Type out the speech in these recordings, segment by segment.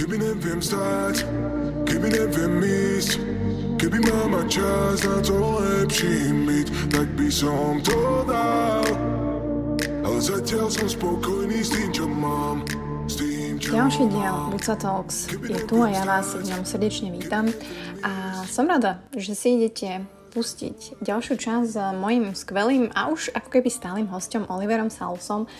Keby neviem stať, keby neviem ísť, keby mama čas na to lepší myť, tak by som to dal. Ale zatiaľ som spokojný s tým, čo mám. Ďalší diel Buca Talks je tu a ja vás v ňom srdečne vítam. A som rada, že si idete pustiť ďalšiu časť s mojim skvelým a už ako keby stálym hostom Oliverom Salusom,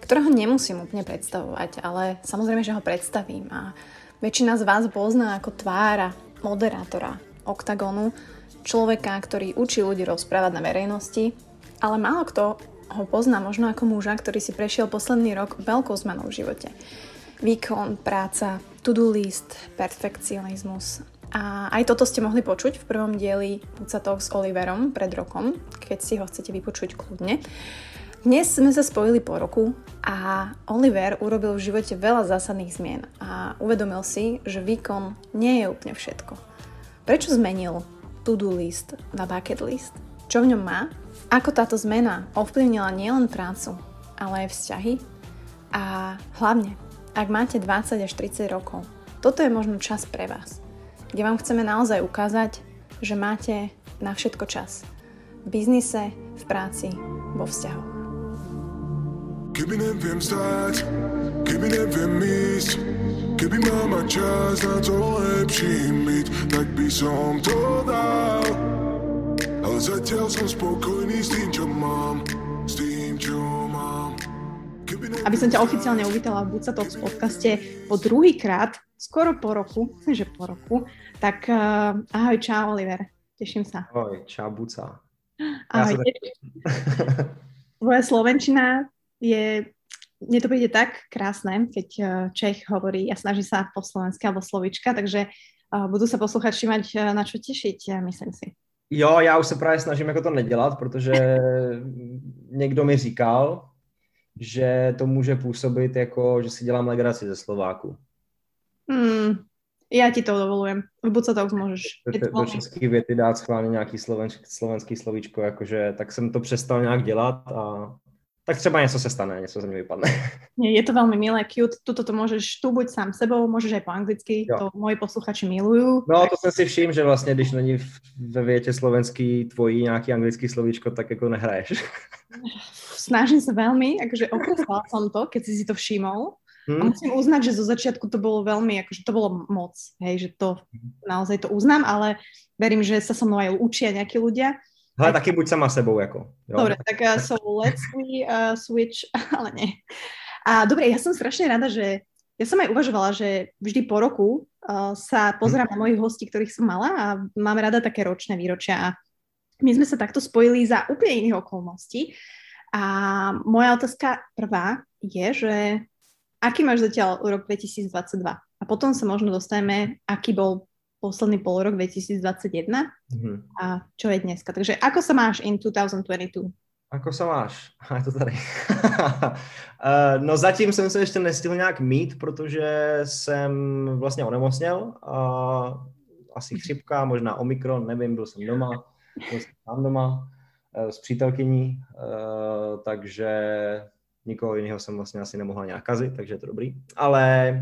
ktorého nemusím úplne predstavovať, ale samozrejme, že ho predstavím. A väčšina z vás pozná ako tvára moderátora Octagonu, človeka, ktorý učí ľudí rozprávať na verejnosti, ale málo kto ho pozná možno ako muža, ktorý si prešiel posledný rok veľkou zmenou v živote výkon, práca, to-do list, perfekcionizmus. A aj toto ste mohli počuť v prvom dieli Puca Talk s Oliverom pred rokom, keď si ho chcete vypočuť kľudne. Dnes sme sa spojili po roku a Oliver urobil v živote veľa zásadných zmien a uvedomil si, že výkon nie je úplne všetko. Prečo zmenil to-do list na bucket list? Čo v ňom má? Ako táto zmena ovplyvnila nielen prácu, ale aj vzťahy? A hlavne, ak máte 20 až 30 rokov, toto je možno čas pre vás, kde vám chceme naozaj ukázať, že máte na všetko čas. V biznise, v práci, vo vzťahu. Keby neviem stať, keby neviem ísť, keby mama čas na to lepší myť, tak by som to dal. Ale zatiaľ som spokojný s tým, čo mám, s tým, čo mám aby som ťa oficiálne uvítala v Buca Talks podcaste po druhý krát, skoro po roku, že po roku. Tak uh, ahoj, čau Oliver, teším sa. Ahoj, čau Buca. Ahoj. Ja Tvoja slovenčina je, mne to príde tak krásne, keď uh, Čech hovorí a snaží sa po slovensky alebo slovička, takže uh, budú sa posluchači mať uh, na čo tešiť, myslím si. Jo, já už se právě snažím jako to nedělat, protože někdo mi říkal, že to může působit jako, že si dělám legraci ze Slováku. Hmm, já ti to dovolujem. Buď se to už můžeš. Do, do české věty dát schválně nějaký slovenský, slovenský slovíčko, jakože, tak jsem to přestal nějak dělat a tak třeba něco se stane, něco ze mě vypadne. Je to velmi milé, cute. Tuto to můžeš tu buď sám sebou, můžeš aj po anglicky, jo. to moji posluchači milují. No to jsem si všiml, že vlastně, když není ve větě slovenský tvojí nějaký anglický slovíčko, tak jako nehraješ. snažím sa veľmi, akože okreslala som to, keď si si to všimol. Hmm. A musím uznať, že zo začiatku to bolo veľmi, akože to bolo moc, hej, že to naozaj to uznám, ale verím, že sa so mnou aj učia nejakí ľudia. Ale taky buď sama sebou, jako. Jo? Dobre, tak uh, so let's we uh, switch, ale nie. A dobre, ja som strašne rada, že ja som aj uvažovala, že vždy po roku uh, sa pozerám hmm. na mojich hostí, ktorých som mala a mám rada také ročné výročia a my sme sa takto spojili za úplne iných okolností. A moja otázka prvá je, že aký máš zatiaľ rok 2022? A potom sa možno dostaneme, aký bol posledný pol rok 2021 mm-hmm. a čo je dneska. Takže ako sa máš in 2022? Ako se máš? A je to tady. Eh, no zatím jsem se ještě nestihl nějak mít, protože jsem vlastně onemocněl. A asi chřipka, možná omikron, nevím, byl jsem doma, byl jsem tam doma. Eh, s přítelkyní, eh, takže nikoho jiného jsem vlastně asi nemohla nějak kazit, takže je to dobrý. Ale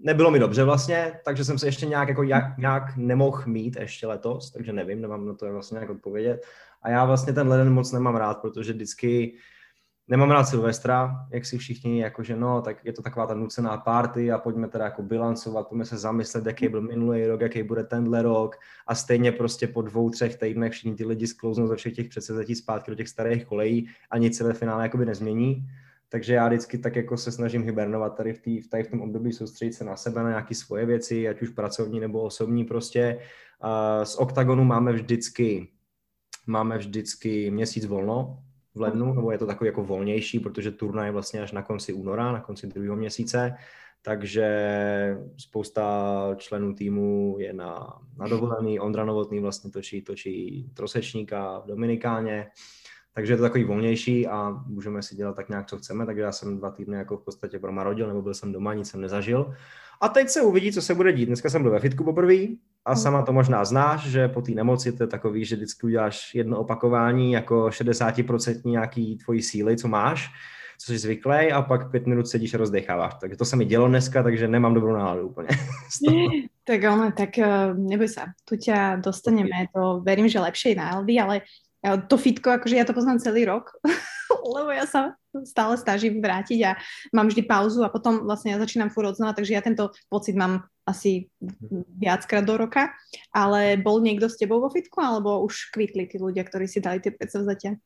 nebylo mi dobře vlastně, takže jsem se ještě nějak, jako jak, nějak nemohl mít ještě letos, takže nevím, nemám na to vlastně nějak odpovědět. A já vlastně ten leden moc nemám rád, protože vždycky nemám rád Silvestra, jak si všichni, jakože no, tak je to taková ta nucená party a pojďme teda jako bilancovat, pojďme se zamyslet, jaký byl minulý rok, jaký bude tenhle rok a stejně prostě po dvou, třech týdnech všichni ty lidi sklouznou ze všech těch předsezetí zpátky do těch starých kolejí a nic se ve finále jakoby nezmění. Takže já vždycky tak jako se snažím hibernovat tady v, tý, tady v tom období, soustředit se na sebe, na nějaké svoje věci, ať už pracovní nebo osobní prostě. Z OKTAGONu máme vždycky, máme vždycky měsíc volno, v lednu, nebo je to takový jako volnější, protože turnaj je vlastně až na konci února, na konci druhého měsíce, takže spousta členů týmu je na, na dovolený, Ondra Novotný vlastně točí, točí trosečníka v Dominikáně, takže je to takový volnější a můžeme si dělat tak nějak, co chceme, takže já jsem dva týdny jako v podstatě promarodil, nebo byl jsem doma, nic jsem nezažil. A teď se uvidí, co se bude dít. Dneska jsem byl ve fitku poprvé a hmm. sama to možná znáš, že po té nemoci to je takový, že vždycky uděláš jedno opakování jako 60% nějaký tvojí síly, co máš. co jsi zvyklý a pak pět minut sedíš a rozdecháváš. Takže to se mi dělo dneska, takže nemám dobrou náladu úplně. tak ono, tak eh, neboj sa, tu ťa dostaneme, to verím, že lepšej nálady, ale to fitko, akože ja to poznám celý rok, lebo ja sa stále snažím vrátiť a mám vždy pauzu a potom vlastne ja začínam furt odznova, takže ja tento pocit mám asi viackrát do roka, ale bol niekto s tebou vo fitku, alebo už kvitli tí ľudia, ktorí si dali tie predsavzatia?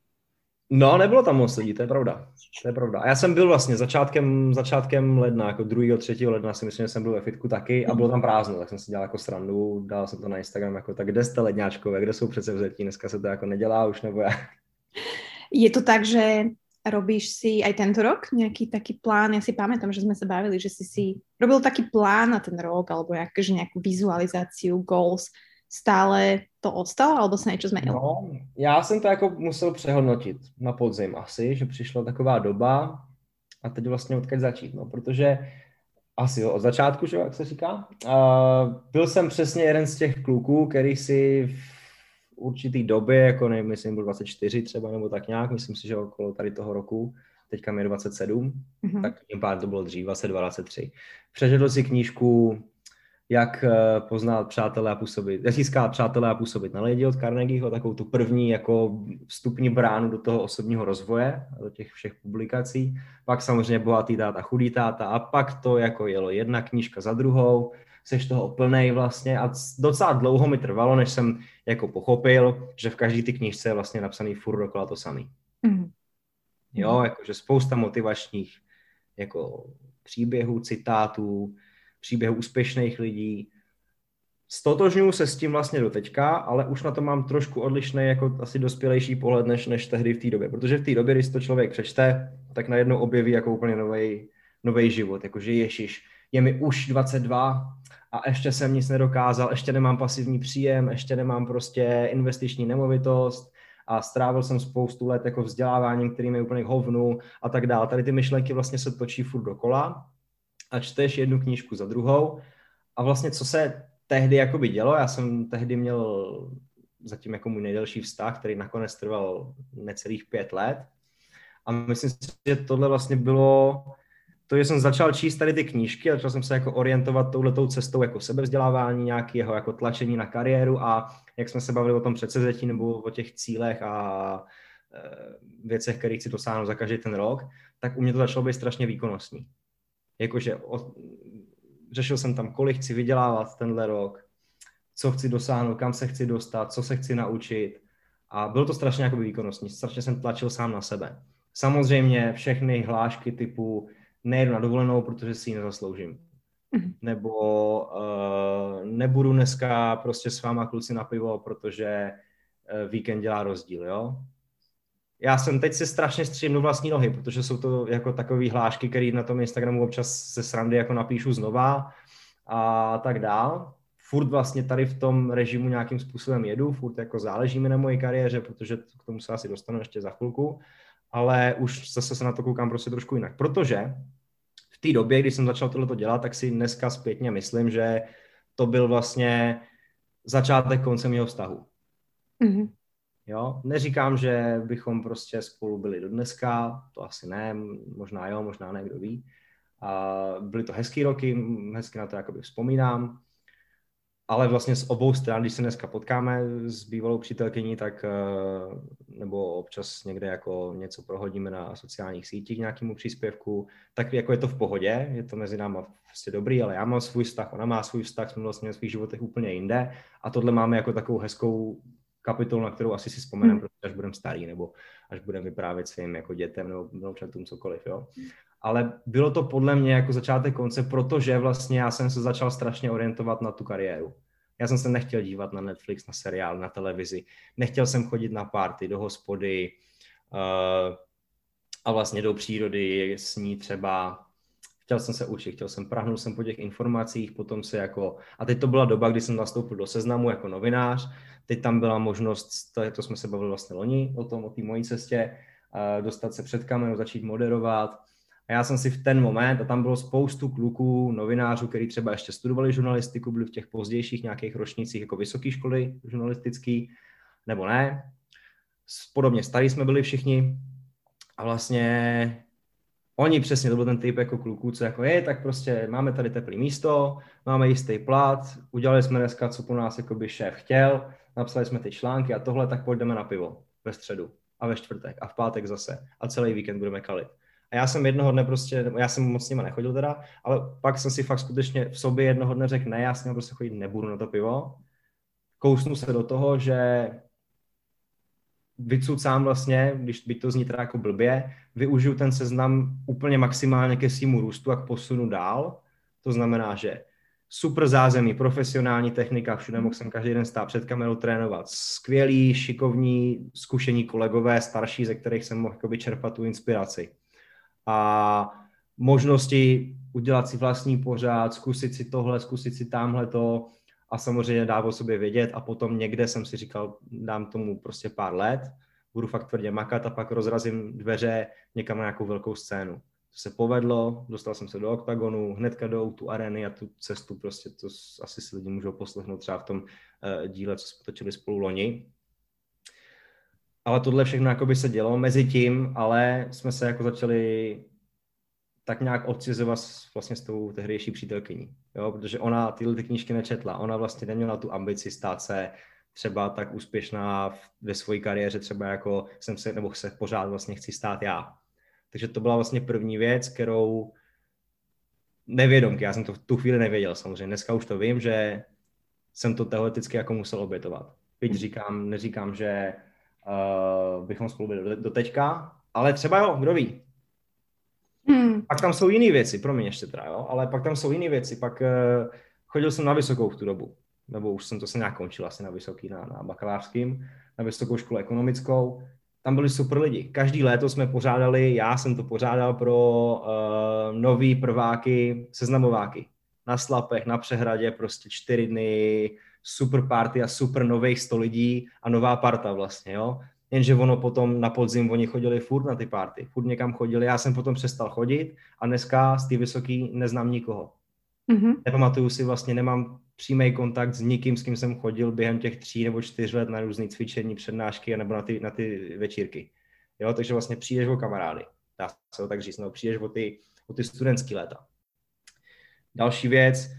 No, nebylo tam moc lidí, to je pravda. To je pravda. A já jsem byl vlastně začátkem, začátkem ledna, jako 2. 3. ledna si myslím, že jsem byl ve fitku taky a bylo tam prázdno, tak jsem si dělal jako srandu, dal jsem to na Instagram, jako tak kde jste ledňáčkové, kde jsou přece vzetí, dneska se to jako nedělá už, nebo jak. Je to tak, že robíš si aj tento rok nejaký taký plán? Ja si pamätám, že sme sa bavili, že si si robil taký plán na ten rok alebo akože nejakú vizualizáciu, goals. Stále to ostalo, alebo se něco změnilo? No, já jsem to jako musel přehodnotit na podzim asi, že přišla taková doba a teď vlastně odkud začít, no, protože asi jo, od začátku, že jak se říká. Uh, byl jsem přesně jeden z těch kluků, který si určitý době, jako nevím, myslím, byl 24 třeba, nebo tak nějak, myslím si, že okolo tady toho roku, teďka mi je 27, mm-hmm. tak tím pádem to bylo dřív, 22, 23. Přečetl si knížku jak eh, poznat přátelé a působit, jak získat přátelé a působit na lidi od Carnegieho, takovou tu první jako vstupní bránu do toho osobního rozvoje, do těch všech publikací. Pak samozřejmě bohatý táta, chudý táta a pak to jako jelo jedna knížka za druhou, seš toho plnej vlastně a docela dlouho mi trvalo, než jsem jako pochopil, že v každý ty knížce je vlastně napsaný furt dokola to samý. Mm. Jo, jakože spousta motivačních jako příběhů, citátů, příběhů úspěšných lidí. Stotožňuji se s tím vlastně do teďka, ale už na to mám trošku odlišný, jako asi dospělejší pohled, než, než tehdy v té době. Protože v té době, když to člověk přečte, tak najednou objeví jako úplně nový život. Jakože Ježíš, je mi už 22 a ještě jsem nic nedokázal, ještě nemám pasivní příjem, ještě nemám prostě investiční nemovitost a strávil jsem spoustu let jako vzděláváním, který je úplně hovnu a tak dále. Tady ty myšlenky vlastně se točí furt dokola a čteš jednu knížku za druhou a vlastně co se tehdy jakoby dělo, já jsem tehdy měl zatím jako můj nejdelší vztah, který nakonec trval necelých pět let a myslím si, že tohle vlastně bylo to, že jsem začal číst tady ty knížky a začal jsem se jako orientovat touhletou cestou jako sebevzdělávání, nějakého jako tlačení na kariéru a jak jsme se bavili o tom předsevzetí nebo o těch cílech a e, věcech, kterých chci dosáhnout za každý ten rok, tak u mě to začalo být strašně výkonnostní. Jakože o, řešil jsem tam, kolik chci vydělávat tenhle rok, co chci dosáhnout, kam se chci dostat, co se chci naučit. A bylo to strašně jako výkonnostní, strašně jsem tlačil sám na sebe. Samozřejmě všechny hlášky typu nejdu na dovolenou, protože si ji nezasloužím. Mhm. Nebo uh, nebudu dneska prostě s váma kluci na pivo, protože uh, víkend dělá rozdíl, jo já jsem teď si strašně střímnu vlastní nohy, protože jsou to jako takové hlášky, které na tom Instagramu občas se srandy jako napíšu znova a tak dál. Furt vlastně tady v tom režimu nějakým způsobem jedu, furt jako záleží mi na mojí kariéře, protože k tomu se asi dostanu ještě za chvilku, ale už zase se na to koukám prostě trošku jinak, protože v té době, když jsem začal tohleto dělat, tak si dneska zpětně myslím, že to byl vlastně začátek konce mého vztahu. Mm-hmm. Jo? Neříkám, že bychom prostě spolu byli do dneska, to asi ne, možná jo, možná ne, kdo ví. A byly to hezký roky, hezky na to jakoby vzpomínám, ale vlastně z obou stran, když se dneska potkáme s bývalou přítelkyní, tak eh, nebo občas někde jako něco prohodíme na sociálních sítích nějakému příspěvku, tak jako je to v pohodě, je to mezi náma prostě dobrý, ale já mám svůj vztah, ona má svůj vztah, jsme vlastně v svých životech úplně jinde a tohle máme jako takovou hezkou kapitolu, na kterou asi si vzpomeneme, hmm. až budeme starý, nebo až budeme vyprávět svým jako dětem nebo vnoučatům cokoliv, jo. Ale bylo to podle mě jako začátek konce, protože vlastně já jsem se začal strašně orientovat na tu kariéru. Já jsem se nechtěl dívat na Netflix, na seriál, na televizi. Nechtěl jsem chodit na party, do hospody uh, a vlastně do přírody s ní třeba chtěl jsem se učit, chtěl jsem, prahnul jsem po těch informacích, potom se jako, a teď to byla doba, kdy jsem nastoupil do seznamu jako novinář, teď tam byla možnost, to, to jsme se bavili vlastně loni o tom, o té mojí cestě, dostat se před kamerou, začít moderovat, a já jsem si v ten moment, a tam bylo spoustu kluků, novinářů, kteří třeba ještě studovali žurnalistiku, byli v těch pozdějších nějakých ročnících jako vysoké školy žurnalistický, nebo ne. Podobně starí jsme byli všichni. A vlastně Oni přesně, to byl ten typ jako kluků, co jako je, tak prostě máme tady teplý místo, máme jistý plat, udělali jsme dneska, co po nás jako by šéf chtěl, napsali jsme ty články a tohle, tak půjdeme na pivo ve středu a ve čtvrtek a v pátek zase a celý víkend budeme kalit. A já jsem jednoho dne prostě, já jsem moc s nima nechodil teda, ale pak jsem si fakt skutečně v sobě jednoho dne řekl, ne, já s ním prostě chodit nebudu na to pivo. Kousnu se do toho, že vycucám vlastně, když by to zní teda jako blbě, využiju ten seznam úplně maximálně ke svýmu růstu a k posunu dál. To znamená, že super zázemí, profesionální technika, všude mohl jsem každý den stát před kamerou trénovat. Skvělí, šikovní, zkušení kolegové, starší, ze kterých jsem mohl čerpat tu inspiraci. A možnosti udělat si vlastní pořád, zkusit si tohle, zkusit si tamhle to a samozřejmě dát o sobě vědět a potom někde jsem si říkal, dám tomu prostě pár let, budu fakt tvrdě makat a pak rozrazím dveře někam na nějakou velkou scénu. To se povedlo, dostal jsem se do oktagonu, hnedka do tu areny a tu cestu prostě, to asi si lidi můžou poslechnout třeba v tom uh, díle, co jsme točili spolu loni. Ale tohle všechno jako by se dělo mezi tím, ale jsme se jako začali tak nějak odcizovat vlastně s tou tehdejší přítelkyní, jo, protože ona tyhle ty knížky nečetla, ona vlastně neměla tu ambici stát se třeba tak úspěšná ve své kariéře, třeba jako jsem se, nebo se pořád vlastně chci stát já. Takže to byla vlastně první věc, kterou nevědomky, já jsem to v tu chvíli nevěděl samozřejmě, dneska už to vím, že jsem to teoreticky jako musel obětovat. Byť říkám, neříkám, že uh, bychom spolu byli do, do teďka, ale třeba jo, kdo ví. Hmm. Pak tam jsou jiné věci, promiň ještě teda, jo, ale pak tam jsou jiné věci, pak uh, chodil jsem na vysokou v tu dobu, nebo už jsem to se nějak končil asi na vysoký, na, na bakalářským, na vysokou školu ekonomickou, tam byli super lidi. Každý léto jsme pořádali, já jsem to pořádal pro uh, nový prváky, seznamováky. Na Slapech, na Přehradě, prostě čtyři dny, super party a super nových sto lidí a nová parta vlastně, jo. Jenže ono potom na podzim, oni chodili furt na ty party, furt někam chodili, já jsem potom přestal chodit a dneska z té vysoký neznám nikoho. Mm-hmm. Nepamatuju si vlastně, nemám přímý kontakt s nikým, s kým jsem chodil během těch tří nebo čtyř let na různé cvičení, přednášky nebo na ty, na ty večírky. Jo, takže vlastně přijdeš o kamarády, dá se to tak říct, no, přijdeš o ty, o ty studentské léta. Další věc,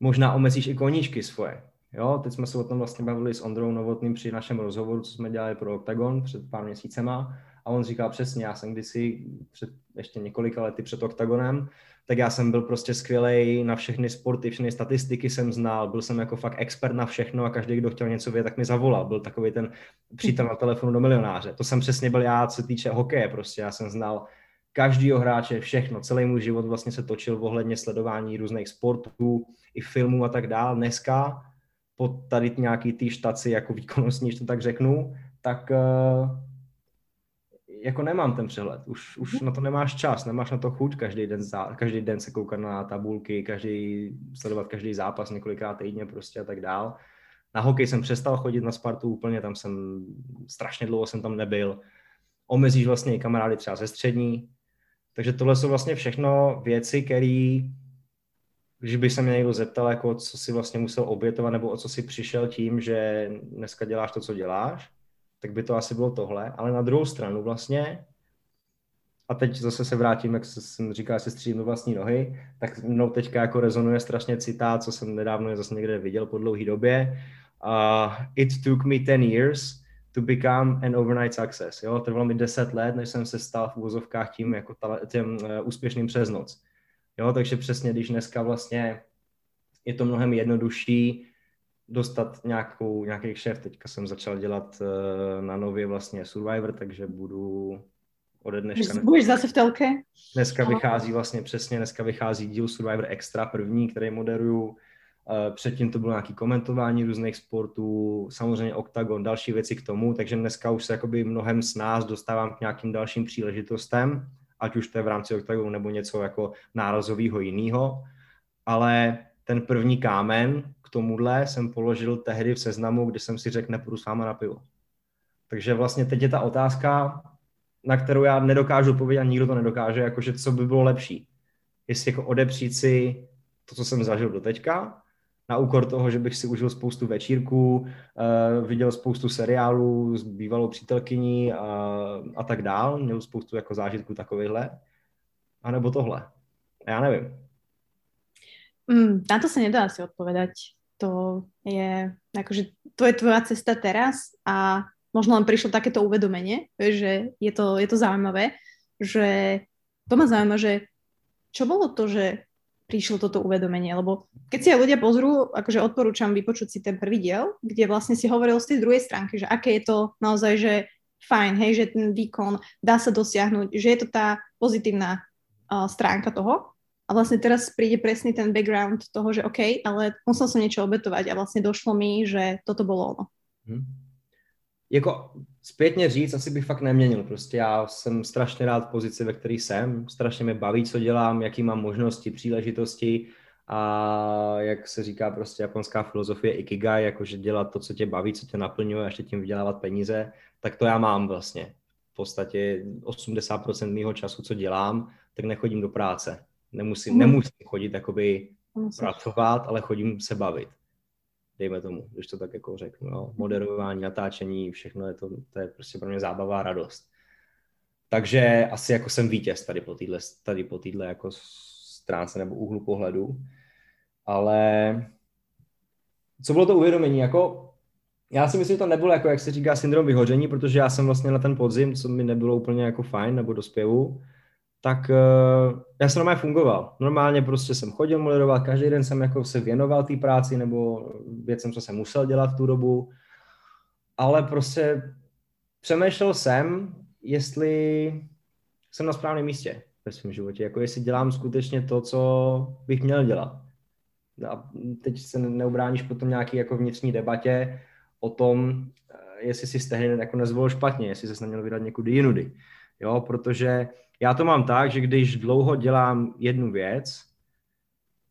možná omezíš i koníčky svoje. Jo, teď jsme se o tom vlastně bavili s Ondrou Novotným při našem rozhovoru, co jsme dělali pro Octagon před pár měsícema a on říkal přesně, já jsem kdysi před ještě několika lety před Octagonem, tak já jsem byl prostě skvělý na všechny sporty, všechny statistiky jsem znal, byl jsem jako fakt expert na všechno a každý, kdo chtěl něco vědět, tak mi zavolal. Byl takový ten přítel na telefonu do milionáře. To jsem přesně byl já, co týče hokeje, prostě já jsem znal každýho hráče, všechno, celý můj život vlastně se točil ohledně sledování různých sportů, i filmů a tak dál. Dneska po tady nějaký tý štaci jako výkonnostní, to tak řeknu, tak uh, jako nemám ten přehled. Už, už na to nemáš čas, nemáš na to chuť každý den, každý den se koukat na tabulky, každý, sledovat každý zápas několikrát týdně prostě a tak dál. Na hokej jsem přestal chodit na Spartu úplně, tam jsem strašně dlouho jsem tam nebyl. Omezíš vlastně i kamarády třeba ze střední. Takže tohle jsou vlastně všechno věci, které když by se mě někdo zeptal, jako co si vlastně musel obětovat, nebo o co si přišel tím, že dneska děláš to, co děláš, tak by to asi bylo tohle. Ale na druhou stranu vlastně, a teď zase se vrátím, jak jsem říkal, se střídnu vlastní nohy, tak mnou teďka jako rezonuje strašně citát, co jsem nedávno zase někde viděl po dlouhé době. Uh, it took me 10 years to become an overnight success. Jo? Trvalo mi 10 let, než jsem se stal v úvozovkách tím jako těm uh, úspěšným přes noc. Jo, takže přesně, když dneska vlastně je to mnohem jednodušší dostat nějakou, nějaký šéf. Teďka jsem začal dělat uh, na nově vlastně Survivor, takže budu ode dneška... Budeš zase v telke? Dneska vychází vlastně přesně, dneska vychází díl Survivor Extra první, který moderuju. Uh, předtím to bylo nějaké komentování různých sportů, samozřejmě OKTAGON, další věci k tomu, takže dneska už se jakoby mnohem s nás dostávám k nějakým dalším příležitostem ať už to je v rámci OKTAGONu nebo něco jako nárazového jiného, ale ten první kámen k tomuhle jsem položil tehdy v seznamu, kdy jsem si řekl, nepůjdu s váma na pivo. Takže vlastně teď je ta otázka, na kterou já nedokážu odpovědět a nikdo to nedokáže, jakože co by bylo lepší. Jestli jako odepřít si to, co jsem zažil do teďka, na úkor toho, že bych si užil spoustu večírků, uh, viděl spoustu seriálů s bývalou přítelkyní a, a tak dál, měl spoustu jako zážitků takovýchhle. anebo tohle. Já nevím. Mm, na to sa nedá asi odpovedať. To je, akože, to je tvoja cesta teraz a možno len prišlo takéto uvedomenie, že je to, je to zaujímavé, že to ma zaujíma, že čo bolo to, že prišlo toto uvedomenie, lebo keď si aj ľudia pozrú, akože odporúčam vypočuť si ten prvý diel, kde vlastne si hovoril z tej druhej stránky, že aké je to naozaj, že fajn, hej, že ten výkon dá sa dosiahnuť, že je to tá pozitívna uh, stránka toho. A vlastne teraz príde presný ten background toho, že OK, ale musel som niečo obetovať a vlastne došlo mi, že toto bolo ono. Hmm. Jako zpětně říct, asi bych fakt neměnil. Prostě já jsem strašně rád v pozici, ve které jsem. Strašně mě baví, co dělám, jaký mám možnosti, příležitosti a jak se říká prostě japonská filozofie ikigai, jakože dělat to, co tě baví, co tě naplňuje a ještě tím vydělávat peníze, tak to já mám vlastně. V podstatě 80% mého času, co dělám, tak nechodím do práce. Nemusím, mm. nemusím chodit jakoby pracovat, ale chodím se bavit dejme tomu, když to tak jako řeknu, jo. moderování, natáčení, všechno je to, to je prostě pro mě zábava a radost. Takže asi jako jsem vítěz tady po téhle, tady po týdle jako stránce nebo úhlu pohledu. Ale co bylo to uvědomení? Jako, já si myslím, že to nebylo, jako, jak se říká, syndrom vyhoření, protože já jsem vlastně na ten podzim, co mi nebylo úplně jako fajn, nebo do zpěvu, tak uh, já jsem normálně fungoval. Normálně prostě jsem chodil moderovat, každý den jsem jako se věnoval té práci nebo věcem, co jsem musel dělat v tu dobu, ale prostě přemýšlel jsem, jestli jsem na správném místě ve svém životě, jako jestli dělám skutečně to, co bych měl dělat. A teď se neubráníš potom nějaký jako vnitřní debatě o tom, eh, jestli si stehny jako nezvolil špatně, jestli se neměl vydat někudy jinudy. Jo, protože já to mám tak, že když dlouho dělám jednu věc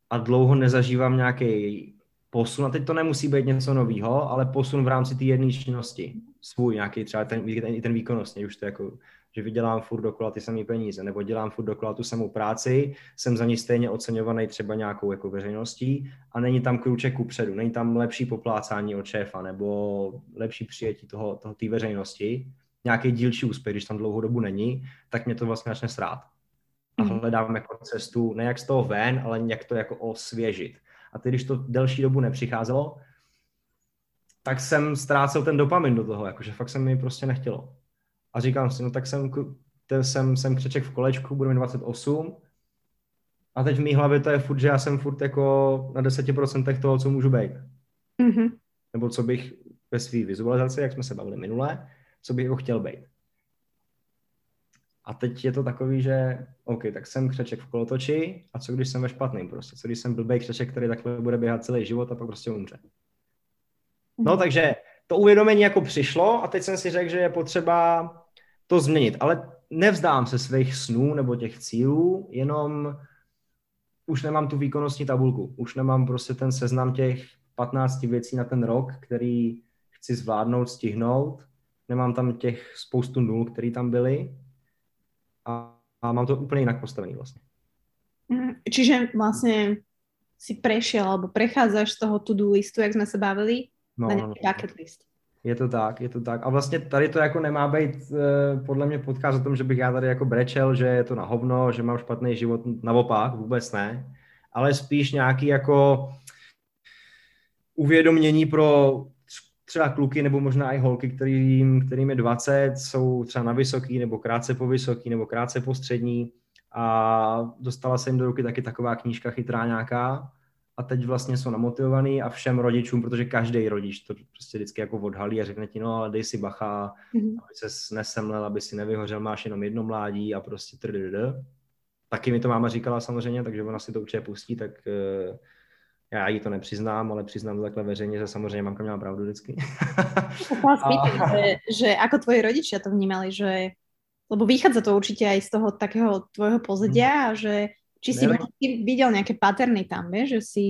a dlouho nezažívám nějaký posun, a teď to nemusí být něco nového, ale posun v rámci té jedné činnosti, svůj nějaký třeba ten, ten, ten výkonnostní, už to jako, že vydělám furt dokola ty samé peníze, nebo dělám furt dokola tu samou práci, jsem za ní stejně oceňovaný třeba nějakou jako veřejností a není tam krůček kupředu, není tam lepší poplácání od šéfa nebo lepší přijetí toho, toho té veřejnosti, nějaký dílčí úspěch, když tam dlouhou dobu není, tak mě to vlastně začne srát. A mhm. hledám jako cestu, ne jak z toho ven, ale jak to jako osvěžit. A teď, když to delší dobu nepřicházelo, tak jsem ztrácel ten dopamin do toho, jakože fakt se mi prostě nechtělo. A říkám si, no tak jsem, jsem, jsem křeček v kolečku, budu mít 28, a teď v mý hlavě to je furt, že já jsem furt jako na 10% toho, co můžu být. Mm-hmm. Nebo co bych ve své vizualizaci, jak jsme se bavili minule, co bych jako chtěl být. A teď je to takový, že OK, tak jsem křeček v kolotoči a co když jsem ve špatným prostě, co když jsem blbý křeček, který takhle bude běhat celý život a pak prostě umře. No mhm. takže to uvědomení jako přišlo a teď jsem si řekl, že je potřeba to změnit, ale nevzdám se svých snů nebo těch cílů, jenom už nemám tu výkonnostní tabulku, už nemám prostě ten seznam těch 15 věcí na ten rok, který chci zvládnout, stihnout nemám tam těch spoustu nul, které tam byly a, a mám to úplně jinak postavený vlastně. Mm, čiže vlastně si prešiel alebo prechádzaš z toho to-do listu, jak jsme se bavili, no, na nějaký no, bucket list. Je to tak, je to tak. A vlastně tady to jako nemá být eh, podle mě podcast o tom, že bych já tady jako brečel, že je to na hovno, že mám špatný život, naopak, vůbec ne. Ale spíš nějaký jako uvědomění pro třeba kluky nebo možná i holky, kterým, kterým je 20, jsou třeba na vysoký nebo krátce po vysoký nebo krátce po střední a dostala se jim do ruky taky taková knížka chytrá nějaká a teď vlastně jsou namotivovaný a všem rodičům, protože každý rodič to prostě vždycky jako odhalí a řekne ti, no ale dej si bacha, mm-hmm. aby se nesemlel, aby si nevyhořel, máš jenom jedno mládí a prostě trdr. Taky mi to máma říkala samozřejmě, takže ona si to určitě pustí, tak uh, já jí to nepřiznám, ale přiznám to takhle veřejně, že samozřejmě mamka měla pravdu vždycky. a... že, že ako tvoji rodičia to vnímali, že lebo vychádza to určite aj z toho takého tvojho pozadia, a že či si ne, videl nejaké paterny tam, vieš, že si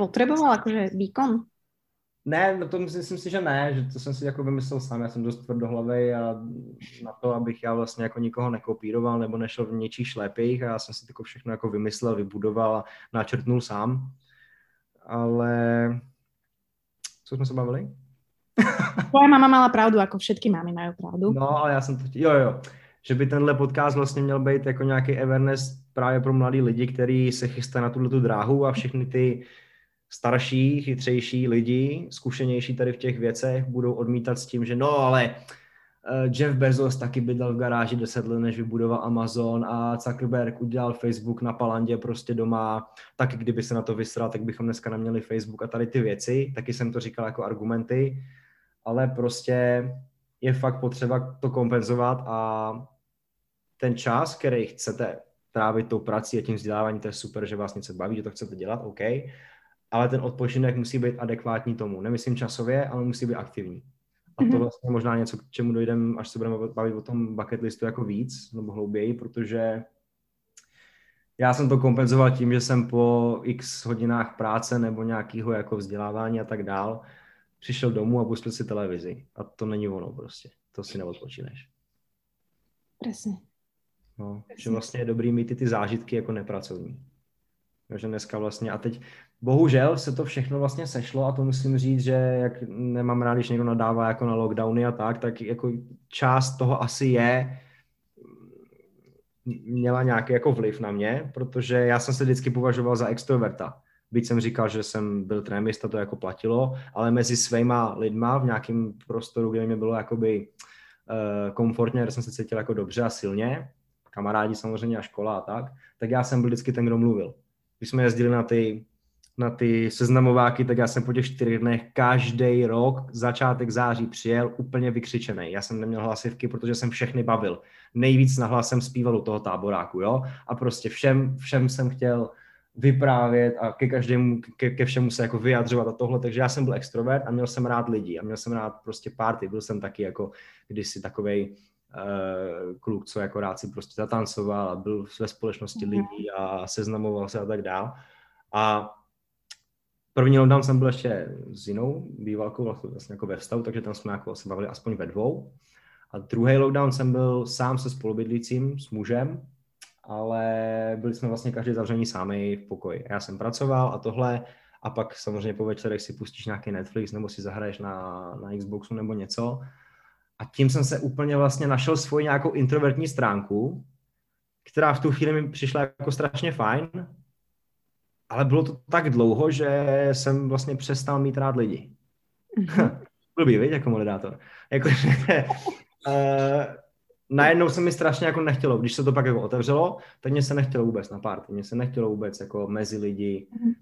potreboval akože výkon? Ne, no to myslím si, že ne, že to jsem si jako vymyslel sám, já jsem dost tvrdohlavý a na to, abych já vlastně jako nikoho nekopíroval nebo nešel v něčích šlepích a já jsem si to všechno jako vymyslel, vybudoval a načrtnul sám ale co jsme se bavili? Tvoje mama mala pravdu, jako všetky mámy mají pravdu. No, ale já jsem to chtěl, jo, jo, že by tenhle podcast vlastně měl být jako nějaký awareness právě pro mladý lidi, kteří se chystají na tuto dráhu a všechny ty starší, chytřejší lidi, zkušenější tady v těch věcech, budou odmítat s tím, že no ale Jeff Bezos taky bydlel v garáži 10 let, než vybudoval Amazon a Zuckerberg udělal Facebook na Palandě prostě doma, tak kdyby se na to vysral, tak bychom dneska neměli Facebook a tady ty věci, taky jsem to říkal jako argumenty, ale prostě je fakt potřeba to kompenzovat a ten čas, který chcete trávit tou prací a tím vzděláváním, to je super, že vás něco baví, že to chcete dělat, OK, ale ten odpočinek musí být adekvátní tomu. Nemyslím časově, ale musí být aktivní. A to mhm. vlastně možná něco, k čemu dojdeme, až se budeme bavit o tom bucket listu jako víc, nebo hlouběji, protože já jsem to kompenzoval tím, že jsem po x hodinách práce nebo nějakého jako vzdělávání a tak dál přišel domů a pustil si televizi. A to není ono prostě. To si neodpočíneš. Přesně. No, že vlastně je dobrý mít ty, ty zážitky jako nepracovní. Takže dneska vlastně a teď bohužel se to všechno vlastně sešlo a to musím říct, že jak nemám rád, když někdo nadává jako na lockdowny a tak, tak jako část toho asi je měla nějaký jako vliv na mě, protože já jsem se vždycky považoval za extroverta. Byť jsem říkal, že jsem byl trémista, to jako platilo, ale mezi svýma lidma v nějakém prostoru, kde mě bylo jakoby uh, komfortně, kde jsem se cítil jako dobře a silně, kamarádi samozřejmě a škola a tak, tak já jsem byl vždycky ten, kdo mluvil. Když jsme jezdili na ty, na ty seznamováky, tak já jsem po těch čtyřech dnech každý rok, začátek září přijel úplně vykřičený. Já jsem neměl hlasivky, protože jsem všechny bavil. Nejvíc na hlas jsem zpíval u toho táboráku, jo? A prostě všem, všem jsem chtěl vyprávět a ke každému, ke, ke všemu se jako vyjadřovat a tohle, takže já jsem byl extrovert a měl jsem rád lidi a měl jsem rád prostě party, byl jsem taky jako kdysi takovej uh, kluk, co jako rád si prostě zatancoval a byl ve společnosti mm-hmm. lidí a seznamoval se a tak dál. A první lockdown jsem byl ještě s jinou bývalkou, vlastně, vlastně jako ve vztahu, takže tam jsme jako se bavili aspoň ve dvou. A druhý lockdown jsem byl sám se spolubydlícím, s mužem, ale byli jsme vlastně každý zavření sami v pokoji. Já jsem pracoval a tohle a pak samozřejmě po večerech si pustíš nějaký Netflix nebo si zahraješ na, na Xboxu nebo něco. A tím jsem se úplně vlastně našel svoji nějakou introvertní stránku, která v tu chvíli mi přišla jako strašně fajn, ale bylo to tak dlouho, že jsem vlastně přestal mít rád lidi. Mm-hmm. Blbý, víš, jako moderátor. Jako, uh, najednou se mi strašně jako nechtělo, když se to pak jako otevřelo, tak mě se nechtělo vůbec na párty, mě se nechtělo vůbec jako mezi lidi mm.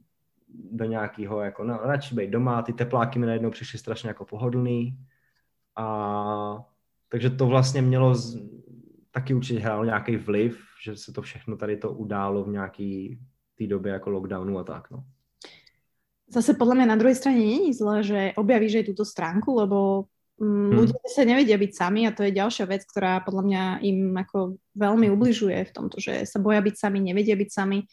do nějakého, jako no, radši být doma, ty tepláky mi najednou přišly strašně jako pohodlný a takže to vlastně mělo z, taky určitě hrál nějaký vliv, že se to všechno tady to událo v nějaký té době jako lockdownu a tak, no. Zase podľa mňa na druhej strane nie je zle, že objavíš aj túto stránku, lebo Mm, hmm. Ľudia sa nevedia byť sami a to je ďalšia vec, ktorá podľa mňa im ako veľmi ubližuje v tomto, že sa boja byť sami, nevedia byť sami.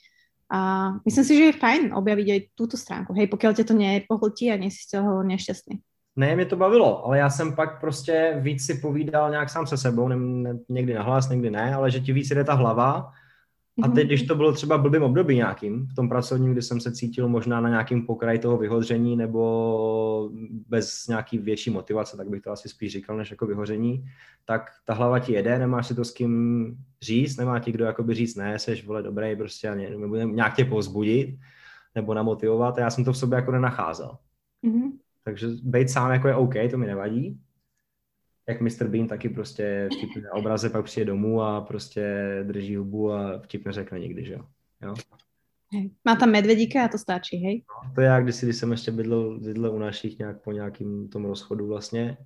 A myslím si, že je fajn objaviť aj túto stránku, hej, pokiaľ ťa to nepohltí a nie si z toho nešťastný. Ne, mě to bavilo, ale já jsem pak prostě víc si povídal nějak sám se sebou, ne, ne, někdy nahlas, někdy ne, ale že ti víc jde ta hlava a teď, když to bylo třeba blbým období nějakým, v tom pracovním, kdy jsem se cítil možná na nějakým pokraji toho vyhoření nebo bez nějaký větší motivace, tak bych to asi spíš říkal, než jako vyhoření, tak ta hlava ti jede, nemáš si to s kým říct, nemá ti kdo jakoby říct, ne, seš vole dobrý, prostě nebudeme nějak tě povzbudit nebo namotivovat a já jsem to v sobě jako nenacházel. Mm-hmm. Takže být sám jako je OK, to mi nevadí, jak Mr. Bean taky prostě vtipně na obraze pak přijde domů a prostě drží hubu a vtip neřekne nikdy, že jo. jo? Má tam medvedíka a to stačí, hej? No, to kdysi, když jsem ještě bydlel, bydlel u našich nějak po nějakým tom rozchodu vlastně,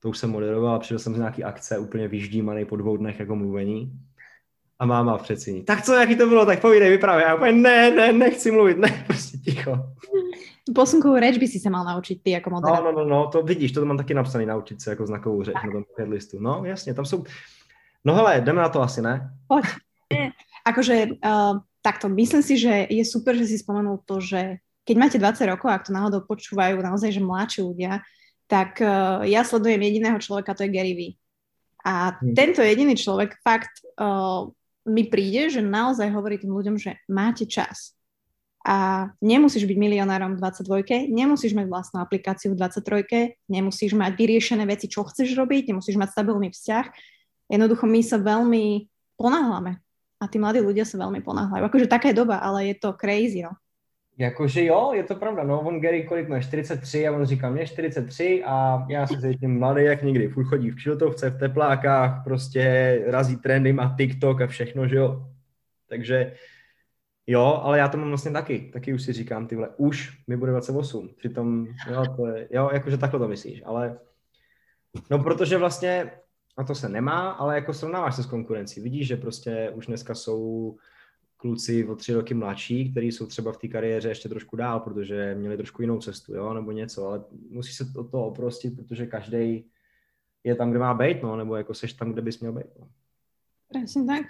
to už jsem moderoval a přišel jsem z nějaký akce úplně vyždímaný po dvou dnech jako mluvení a máma v. Tak co, jaký to bylo, tak povídej, vyprávěj. Já úplně ne, ne, nechci mluvit, ne, prostě ticho. Posunkovou reč by si se mal naučit ty jako moderátor. No, no, no, no, to vidíš, to mám taky napsané, naučit se jako znakovou řeč na tom listu. No, jasně, tam jsou... No hele, jdeme na to asi, ne? Poď. Akože uh, takto, myslím si, že je super, že si spomenul to, že keď máte 20 rokov, ak to náhodou počúvajú naozaj, že mladší ľudia, tak uh, ja sledujem jediného človeka, to je Gary Vee. A hmm. tento jediný človek fakt uh, mi príde, že naozaj hovorí tým ľuďom, že máte čas a nemusíš byť milionárom v 22, nemusíš mať vlastnú aplikáciu v 23, nemusíš mať vyriešené veci, čo chceš robiť, nemusíš mať stabilný vzťah. Jednoducho my sa veľmi ponáhľame. a tí mladí ľudia sa veľmi ponáhľajú. Akože taká je doba, ale je to crazy, no. Jakože jo, je to pravda, no, on Gary kolik má, 43 a on říká, mě 43 a já se cítím mladý jak nikdy, furt chodí v kšiltovce, v teplákách, prostě razí trendy, má TikTok a všechno, že jo. Takže jo, ale já to mám vlastně taky, taky už si říkám, tyhle, už mi bude 28, přitom, jo, to je, jo, jakože takhle to myslíš, ale no protože vlastně, a to se nemá, ale jako srovnáváš se s konkurencí, vidíš, že prostě už dneska jsou kluci o tři roky mladší, kteří jsou třeba v té kariéře ještě trošku dál, protože měli trošku jinou cestu, jo, nebo něco, ale musí se to, to oprostit, protože každý je tam, kde má být, no, nebo jako seš tam, kde bys měl být. No. Presne tak.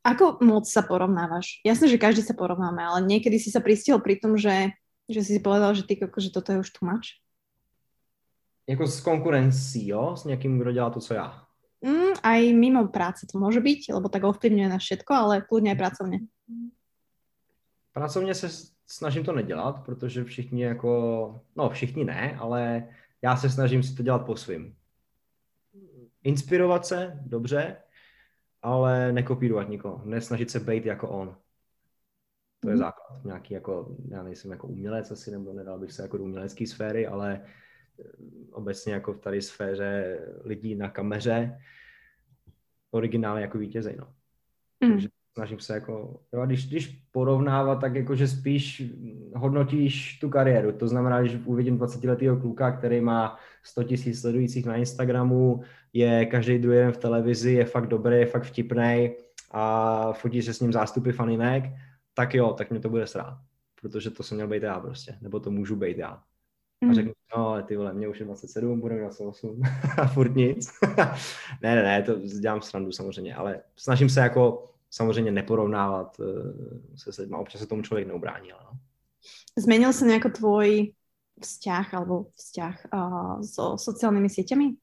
Ako moc sa porovnávaš? Jasné, že každý sa porovnáme, ale niekedy si sa pristihol pri tom, že, že si si povedal, že ty že toto je už too much? Jako s konkurencí, jo? S někým, kdo dělá to, co já. Mm, aj mimo práce to môže byť, lebo tak ovplyvňuje na všetko, ale kľudne aj pracovne. Pracovně se snažím to nedělat, protože všichni jako, no všichni ne, ale já se snažím si to dělat po svým. Inspirovat se, dobře, ale nekopírovat nikoho, nesnažit se být jako on. To je mm. základ. Nějaký jako, já nejsem jako umělec asi, nebo nedal bych se jako do umělecké sféry, ale eh, obecně jako v tady sféře lidí na kameře originály jako vítězej, no. Mm. Takže snažím se jako, jo, když, když porovnávat, tak jakože spíš hodnotíš tu kariéru. To znamená, když uvidím 20-letého kluka, který má 100 tisíc sledujících na Instagramu, je každý druhý den v televizi, je fakt dobrý, je fakt vtipný a fotí se s ním zástupy faninek, tak jo, tak mě to bude srát. Protože to jsem měl být já prostě, nebo to můžu být já. A mm. řeknu, no ale ty vole, mě už je 27, bude 28 a furt nic. ne, ne, ne, to dělám srandu samozřejmě, ale snažím se jako samozřejmě neporovnávat eh, se s lidmi. Občas se tomu člověk neubrání. No. Zmenil se nějak tvoj vzťah alebo vzťah uh, so sociálnymi sieťami?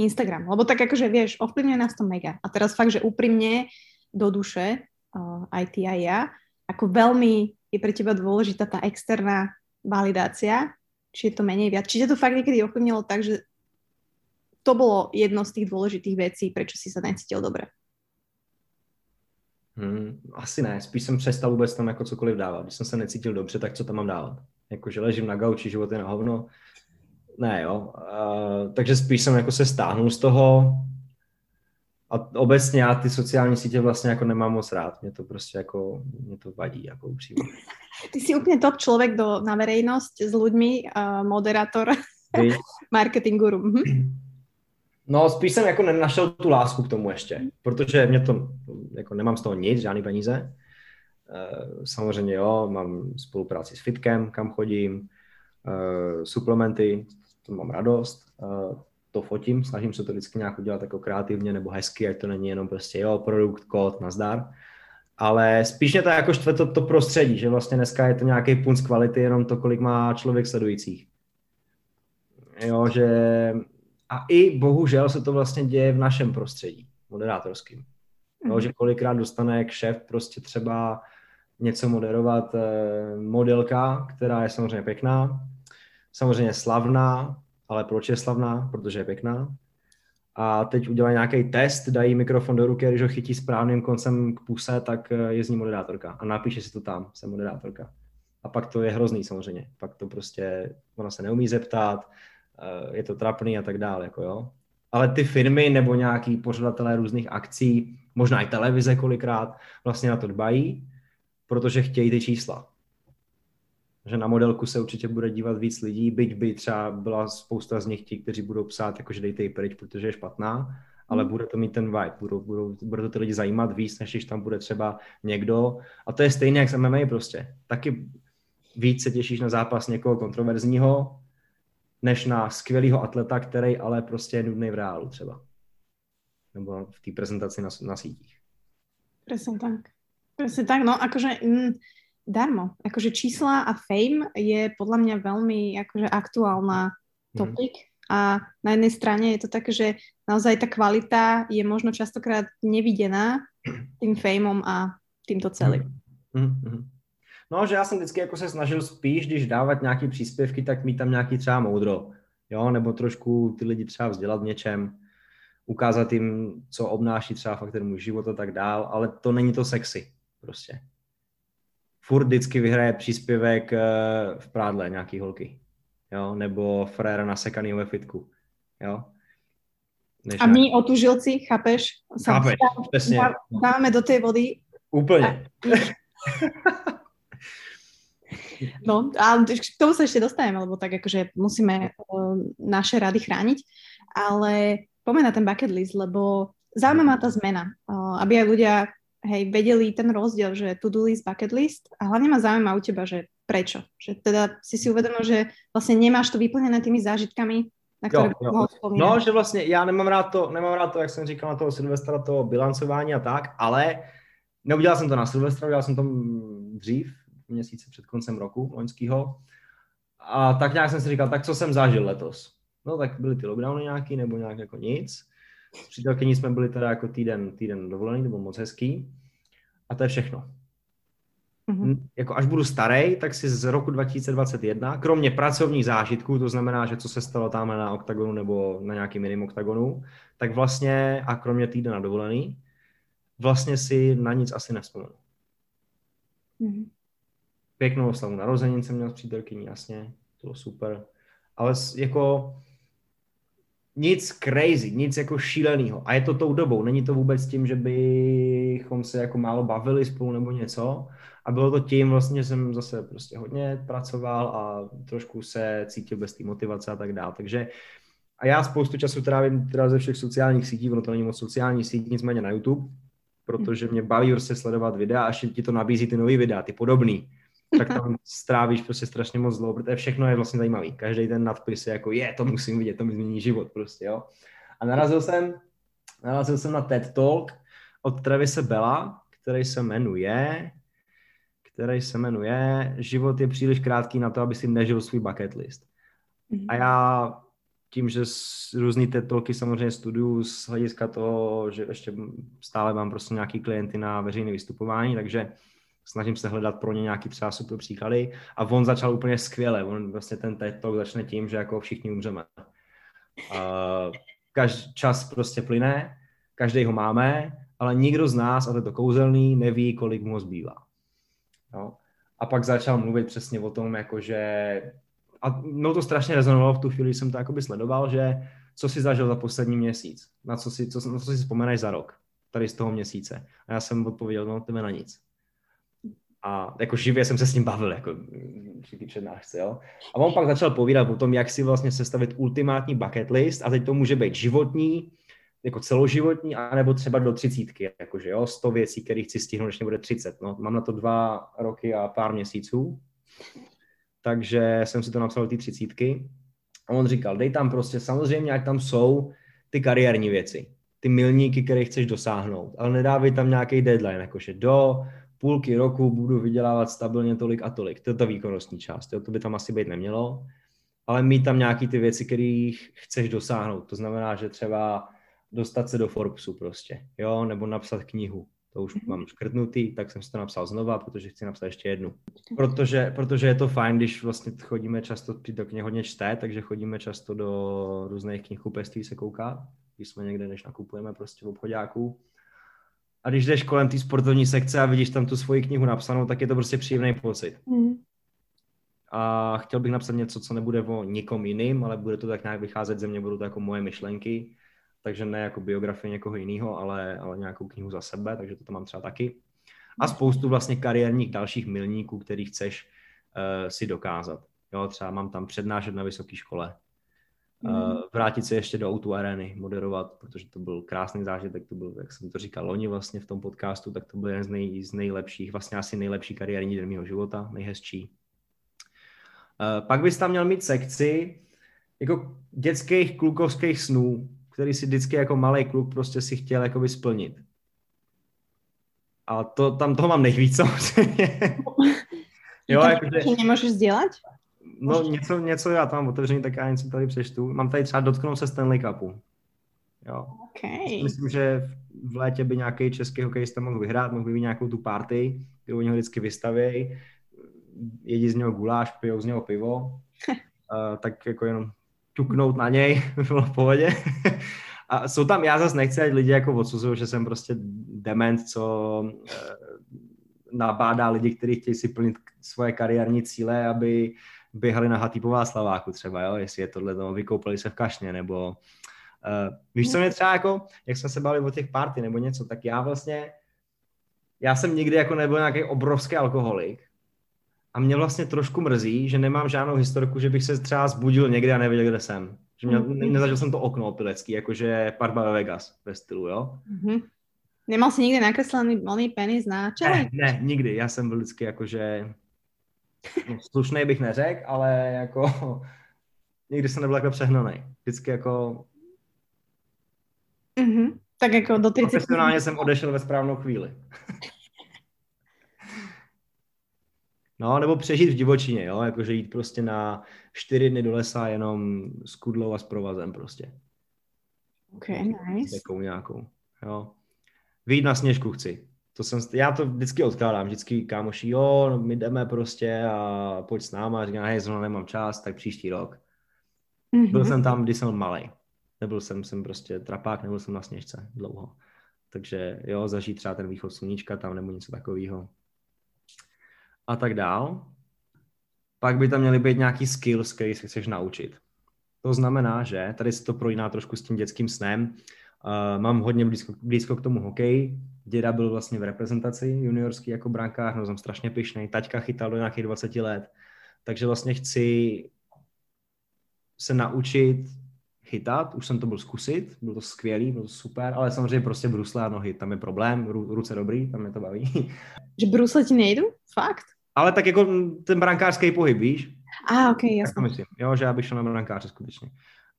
Instagram, lebo tak akože vieš, ovplyvňuje nás to mega. A teraz fakt, že úprimne do duše, uh, aj ty, aj ja, ako veľmi je pre teba dôležitá tá externá validácia, či je to menej viac. Či to fakt niekedy ovplyvnilo tak, že to bolo jedno z tých dôležitých vecí, prečo si sa necítil dobre? Hmm, asi ne, spíš jsem přestal vůbec tam jako cokoliv dávat. Když jsem se necítil dobře, tak co tam mám dávat? Jakože ležím na gauči, život je na hovno. Ne, jo. Uh, takže spíš jsem jako se stáhnul z toho a obecně já ty sociální sítě vlastně jako nemám moc rád. Mě to prostě jako, mě to vadí jako upřímně. Ty jsi úplně top člověk do, na verejnost s lidmi, uh, moderátor, marketing guru. No, spíš jsem jako nenašel tu lásku k tomu ještě, protože mě to, jako nemám z toho nic, žádný peníze. Eh, samozřejmě jo, mám spolupráci s Fitkem, kam chodím, eh, suplementy, to mám radost, eh, to fotím, snažím se to vždycky nějak udělat jako kreativně nebo hezky, ať to není jenom prostě jo, produkt, kód, nazdar. Ale spíš mě to jako štve to, to prostředí, že vlastně dneska je to nějaký punc kvality, jenom to, kolik má člověk sledujících. Jo, že a i bohužel se to vlastně děje v našem prostředí, moderátorským. Mm. že kolikrát dostane šéf prostě třeba něco moderovat eh, modelka, která je samozřejmě pěkná, samozřejmě slavná, ale proč je slavná? Protože je pěkná. A teď udělají nějaký test, dají mikrofon do ruky, když ho chytí správným koncem k puse, tak eh, je z ní moderátorka. A napíše si to tam, jsem moderátorka. A pak to je hrozný samozřejmě. Pak to prostě, ona se neumí zeptat, je to trapný a tak dále, jako jo. Ale ty firmy nebo nějaký pořadatelé různých akcí, možná i televize kolikrát, vlastně na to dbají, protože chtějí ty čísla. Že na modelku se určitě bude dívat víc lidí, byť by třeba byla spousta z nich ti, kteří budou psát, jakože dejte ji pryč, protože je špatná, ale bude to mít ten vibe, budou, budou, bude to ty lidi zajímat víc, než když tam bude třeba někdo. A to je stejné jak s MMA prostě. Taky víc se těšíš na zápas někoho kontroverzního, než na skvělého atleta, který ale prostě je nudný v reálu třeba. Nebo v té prezentaci na, na sítích. Přesně tak. Přesně tak, no akože mm, darmo. Akože čísla a fame je podľa mňa veľmi akože aktuálna mhm. topik. Mm. A na jednej strane je to tak, že naozaj tá kvalita je možno častokrát nevidená tým fameom a týmto celým. Mm. Mm. No, že já jsem vždycky jako se snažil spíš, když dávat nějaký příspěvky, tak mít tam nějaký třeba moudro, jo, nebo trošku ty lidi třeba vzdělat v něčem. ukázat jim, co obnáší třeba fakt ten můj život a tak dál, ale to není to sexy prostě. Furt vždycky vyhraje příspěvek eh, v prádle nějaký holky, jo, nebo fréra nasekaný ve fitku, jo. Než a my otužilci, chápeš? Chápeš, přesně. Dáme do té vody. Úplně. A... No a k tomu sa ešte dostaneme, lebo tak akože musíme uh, naše rady chrániť, ale poďme na ten bucket list, lebo zaujíma ma tá zmena, uh, aby aj ľudia hej, vedeli ten rozdiel, že to-do list, bucket list. A hlavne ma zaujíma u teba, že prečo? Že teda si si uvedomil, že vlastne nemáš to vyplnené tými zážitkami, na které jo, jo. No, že vlastně já nemám rád to, nemám rád to, jak jsem říkal na toho Silvestra, to bilancování a tak, ale neudělal jsem to na Silvestra, udělal jsem to dřív, měsíce před koncem roku loňského. A tak nějak jsem si říkal, tak co jsem zažil letos? No tak byly ty lockdowny nějaký, nebo nějak jako nic. S přítelkyní jsme byli teda jako týden, týden dovolený, to bylo moc hezký. A to je všechno. Mm-hmm. Jako až budu starý, tak si z roku 2021, kromě pracovních zážitků, to znamená, že co se stalo tam na oktagonu nebo na nějaký minim oktagonu, tak vlastně, a kromě týdna dovolený, vlastně si na nic asi nespomenu. Mm-hmm. Pěknou oslavu narozenin jsem měl s přítelkyní, jasně, to bylo super. Ale jako nic crazy, nic jako šíleného. A je to tou dobou, není to vůbec tím, že bychom se jako málo bavili spolu nebo něco. A bylo to tím vlastně, že jsem zase prostě hodně pracoval a trošku se cítil bez té motivace a tak dále. Takže a já spoustu času trávím teda ze všech sociálních sítí, ono to není moc sociální sítí, nicméně na YouTube, protože mě baví prostě sledovat videa a ještě ti to nabízí ty nový videa, ty podobný tak tam strávíš prostě strašně moc dlouho, protože všechno je vlastně zajímavý. Každý ten nadpis je jako, je, to musím vidět, to mi změní život prostě, jo. A narazil jsem, narazil jsem na TED Talk od Travise Bella, který se jmenuje, který se jmenuje Život je příliš krátký na to, aby si nežil svůj bucket list. Mm-hmm. A já tím, že různý TED Talky samozřejmě studuju z hlediska toho, že ještě stále mám prostě nějaký klienty na veřejné vystupování, takže snažím se hledat pro ně nějaký třeba super příklady a on začal úplně skvěle, on vlastně ten TED Talk začne tím, že jako všichni umřeme. Uh, každý čas prostě plyne, každý ho máme, ale nikdo z nás, a to je to kouzelný, neví, kolik mu zbývá. No. A pak začal mluvit přesně o tom, jakože, a no to strašně rezonovalo v tu chvíli, jsem to jakoby sledoval, že co si zažil za poslední měsíc, na co si, co, na co si vzpomeneš za rok, tady z toho měsíce. A já jsem odpověděl, no tebe na nic a jako živě jsem se s ním bavil, jako všichni přednášce, jo. A on pak začal povídat o tom, jak si vlastně sestavit ultimátní bucket list a teď to může být životní, jako celoživotní, anebo třeba do třicítky, jakože jo, sto věcí, které chci stihnout, než bude třicet. No, mám na to dva roky a pár měsíců, takže jsem si to napsal do té třicítky. A on říkal, dej tam prostě, samozřejmě, jak tam jsou ty kariérní věci, ty milníky, které chceš dosáhnout, ale nedávej tam nějaký deadline, jakože do půlky roku budu vydělávat stabilně tolik a tolik. To je ta výkonnostní část, jo? to by tam asi být nemělo, ale mít tam nějaký ty věci, kterých chceš dosáhnout. To znamená, že třeba dostat se do Forbesu prostě, jo, nebo napsat knihu. To už mám škrtnutý, tak jsem si to napsal znova, protože chci napsat ještě jednu. Protože, protože je to fajn, když vlastně chodíme často, do knihy hodně čte, takže chodíme často do různých knihkupectví se koukat, když jsme někde, než nakupujeme prostě v obchodáku a když jdeš kolem té sportovní sekce a vidíš tam tu svoji knihu napsanou, tak je to prostě příjemný pocit. Mm. A chtěl bych napsat něco, co nebude o nikom jiným, ale bude to tak nějak vycházet ze mě, budou to jako moje myšlenky, takže ne jako biografie někoho jiného, ale, ale nějakou knihu za sebe, takže to tam mám třeba taky. A spoustu vlastně kariérních dalších milníků, který chceš uh, si dokázat. Jo, třeba mám tam přednášet na vysoké škole, Mm. Vrátit se ještě do Outu Areny, moderovat, protože to byl krásný zážitek, to byl, jak jsem to říkal loni vlastně v tom podcastu, tak to byl jeden z, nej, z nejlepších, vlastně asi nejlepší kariérní den mého života, nejhezčí. Pak bys tam měl mít sekci jako dětských klukovských snů, který si vždycky jako malý kluk prostě si chtěl jakoby splnit. A to, tam toho mám nejvíc samozřejmě. jo, jakože... Nemůžeš sdělat? No něco, něco já tam otevřený, tak já něco tady přečtu. Mám tady třeba dotknout se Stanley Cupu. Jo. Okay. Myslím, že v létě by nějaký český hokejista mohl vyhrát, mohl by mít nějakou tu party, kterou oni ho vždycky vystavějí. Jedí z něho guláš, pijou z něho pivo. uh, tak jako jenom ťuknout na něj, by bylo v pohodě. A jsou tam, já zase nechci, ať lidi jako odsuzují, že jsem prostě dement, co eh, nabádá lidi, kteří chtějí si plnit svoje kariérní cíle, aby běhali na Hatýpová Slaváku třeba, jo, jestli je tohle, to, vykoupili se v Kašně, nebo uh, víš, co mě třeba jako, jak jsme se bavili o těch party nebo něco, tak já vlastně, já jsem nikdy jako nebyl nějaký obrovský alkoholik a mě vlastně trošku mrzí, že nemám žádnou historku, že bych se třeba zbudil někde a nevěděl, kde jsem. Že mě, mm-hmm. nezažil jsem to okno opilecký, jakože parba ve Vegas ve stylu, jo. Mm-hmm. Nemal jsi nikdy nakreslený malý penis na čele? Ne, ne, nikdy. Já jsem byl vždycky jakože slušný bych neřekl, ale jako nikdy jsem nebyl jako přehnaný. Vždycky jako mm-hmm. Tak jako do 30. Profesionálně jsem odešel ve správnou chvíli. No, nebo přežít v divočině, jo, jakože jít prostě na čtyři dny do lesa jenom s kudlou a s provazem prostě. Ok, nice. Takovou nějakou, jo. Vyjít na sněžku chci. To jsem, já to vždycky odkládám, vždycky kámoši, jo, no, my jdeme prostě a pojď s náma, říkám, hej, zrovna nemám čas, tak příští rok. Mm-hmm. Byl jsem tam, když jsem malý. Nebyl jsem, jsem prostě trapák, nebyl jsem na sněžce dlouho. Takže jo, zažít třeba ten východ sluníčka tam nebo něco takového. A tak dál. Pak by tam měly být nějaký skills, který se chceš naučit. To znamená, že tady se to projíná trošku s tím dětským snem. Uh, mám hodně blízko, blízko k tomu hokeji. Děda byl vlastně v reprezentaci juniorský jako brankář, no jsem strašně pišnej. Taťka chytal do nějakých 20 let. Takže vlastně chci se naučit chytat, už jsem to byl zkusit, bylo to skvělý, bylo to super, ale samozřejmě prostě brusle a nohy, tam je problém, ru, ruce dobrý, tam mě to baví. Že brusle ti nejdu? Fakt? Ale tak jako ten brankářský pohyb, víš? A, ah, ok, jasně. Tak to myslím, jo, že já bych šel na brankáře skutečně.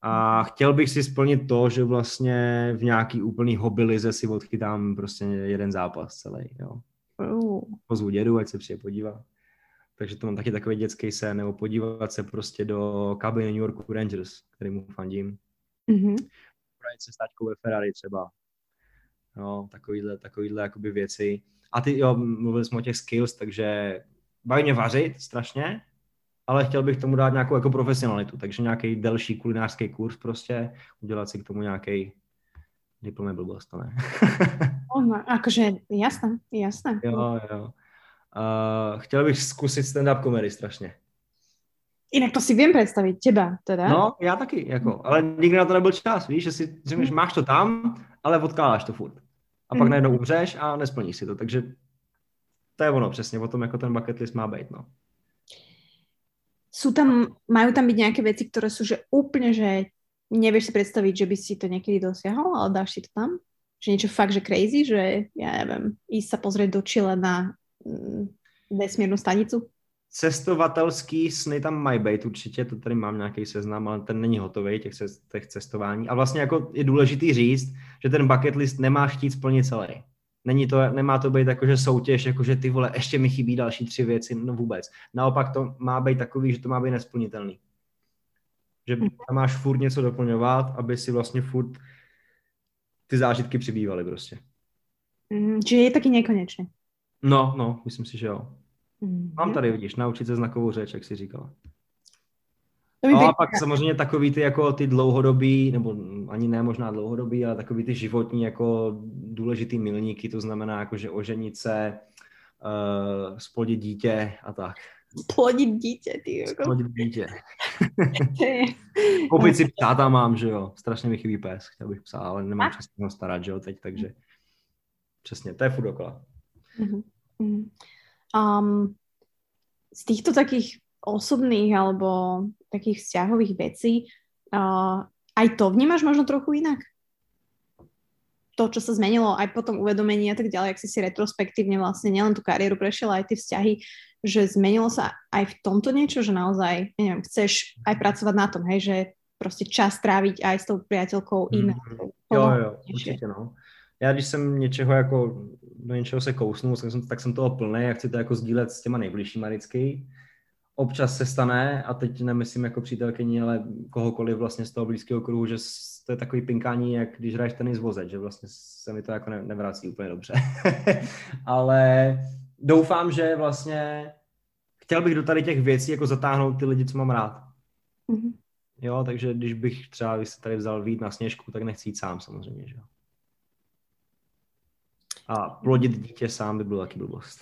A chtěl bych si splnit to, že vlastně v nějaký úplný hobbylize si odchytám prostě jeden zápas celý, jo. Pozvu dědu, ať se přijde podívat. Takže to mám taky takový dětský sen, nebo podívat se prostě do kabiny New Yorku Rangers, mu fandím. Mm-hmm. Projet se s taťkou ve Ferrari třeba. No, takovýhle, takovýhle jakoby věci. A ty, jo, mluvili jsme o těch skills, takže baví mě vařit strašně, ale chtěl bych tomu dát nějakou jako profesionalitu, takže nějaký delší kulinářský kurz prostě, udělat si k tomu nějaký diplom je blbost, ne. no, akože jasné, jasné. Jo, jo. Uh, chtěl bych zkusit stand-up comedy strašně. Jinak to si vím představit, těba teda. No, já taky, jako, ale nikdy na to nebyl čas, víš, že si řekneš, mm. máš to tam, ale odkládáš to furt. A pak mm. najednou umřeš a nesplníš si to, takže to je ono přesně, o tom, jako ten bucket list má být, no. Sú tam, majú tam byť nejaké veci, ktoré sú že úplne, že nevieš si predstaviť, že by si to niekedy dosiahol, ale dáš si to tam? Že niečo fakt, že crazy, že ja neviem, ísť sa pozrieť do Chile na mm, vesmírnu stanicu? Cestovatelský sny tam mají být určitě, to tady mám nějaký seznam, ale ten není hotový, těch, těch cestování. A vlastně jako je důležitý říct, že ten bucket list nemáš chtít splnit celý. Není to, nemá to být jakože soutěž, jakože ty vole, ještě mi chybí další tři věci, no vůbec. Naopak to má být takový, že to má být nesplnitelný. Že tam máš furt něco doplňovat, aby si vlastně furt ty zážitky přibývaly prostě. Mm, je taky nekonečné. No, no, myslím si, že jo. Mm, Mám tady, vidíš, naučit se znakovou řeč, jak jsi říkala. No a pak samozřejmě takový ty jako ty dlouhodobý, nebo ani ne možná dlouhodobý, ale takový ty životní jako důležitý milníky, to znamená jako, že oženit se, uh, splodit dítě a tak. Splodit dítě, ty jako. Splodit dítě. Koupit si ptáta mám, že jo. Strašně mi chybí pes, chtěl bych psa, ale nemám čas ho starat, že jo, teď, takže přesně, to je furt dokola. Uh-huh. Um, z týchto takých osobných alebo takých vzťahových vecí, uh, aj to vnímaš možno trochu inak? To, čo sa zmenilo aj po tom uvedomení a tak ďalej, ak si si retrospektívne vlastne nielen tú kariéru prešiel, aj tie vzťahy, že zmenilo sa aj v tomto niečo, že naozaj, neviem, chceš aj pracovať na tom, hej, že prostě čas tráviť aj s tou priateľkou inak. Mm, jo, jo, určitě no. Já když jsem něčeho jako, do něčeho se kousnu, tak jsem, tak jsem toho plný a chci to jako sdílet s těma nejbližšíma vždycky občas se stane, a teď nemyslím jako přítelkyni, ale kohokoliv vlastně z toho blízkého kruhu, že to je takový pinkání, jak když hraješ tenis vozet, že vlastně se mi to jako ne, nevrací úplně dobře. ale doufám, že vlastně chtěl bych do tady těch věcí jako zatáhnout ty lidi, co mám rád. Mm-hmm. Jo, takže když bych třeba se tady vzal vít na sněžku, tak nechci jít sám samozřejmě, že jo. A plodit dítě sám by bylo taky blbost.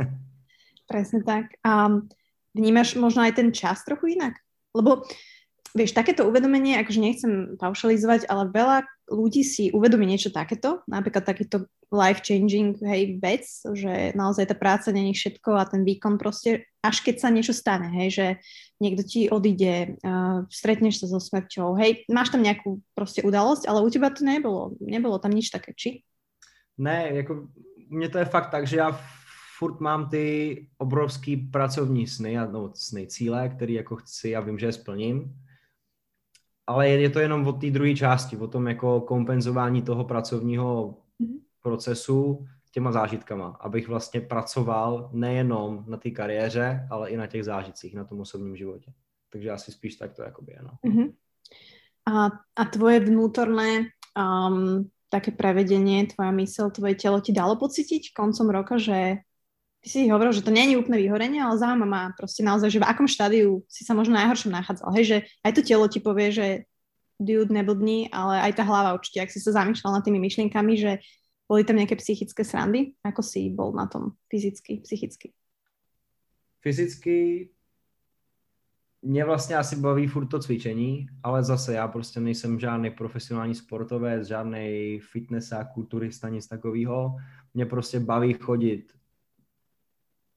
Presne tak. A vnímaš možno aj ten čas trochu inak? Lebo vieš, takéto uvedomenie, akože nechcem paušalizovať, ale veľa ľudí si uvedomí niečo takéto, napríklad takýto life-changing hej, vec, že naozaj tá práca není všetko a ten výkon proste, až keď sa niečo stane, hej, že niekto ti odíde, uh, stretneš sa so smrťou, hej, máš tam nejakú proste udalosť, ale u teba to nebolo, nebolo tam nič také, či? Ne, jako mně to je fakt tak, že já furt mám ty obrovský pracovní sny, no, sny, cíle, které jako chci a vím, že je splním ale je, je to jenom o té druhé části, o tom jako kompenzování toho pracovního mm-hmm. procesu těma zážitkama, abych vlastně pracoval nejenom na té kariéře, ale i na těch zážitcích, na tom osobním životě. Takže asi spíš tak to jakoby je, no. Mm-hmm. A, a tvoje vnútorné um, také prevedenie, tvoja mysl, tvoje telo ti dalo pocítiť koncom roka, že ty si hovoril, že to je úplné vyhorenie, ale zaujíma ma proste naozaj, že v akom štádiu si sa možno najhoršom nachádzal. Hej, že aj to telo ti povie, že dude, neblbni, ale aj tá hlava určite, ak si sa zamýšľal nad tými myšlienkami, že boli tam nejaké psychické srandy, ako si bol na tom fyzicky, psychicky? Fyzicky mě vlastně asi baví furt to cvičení, ale zase já prostě nejsem žádný profesionální sportovec, žádný a kulturista, nic takového. Mě prostě baví chodit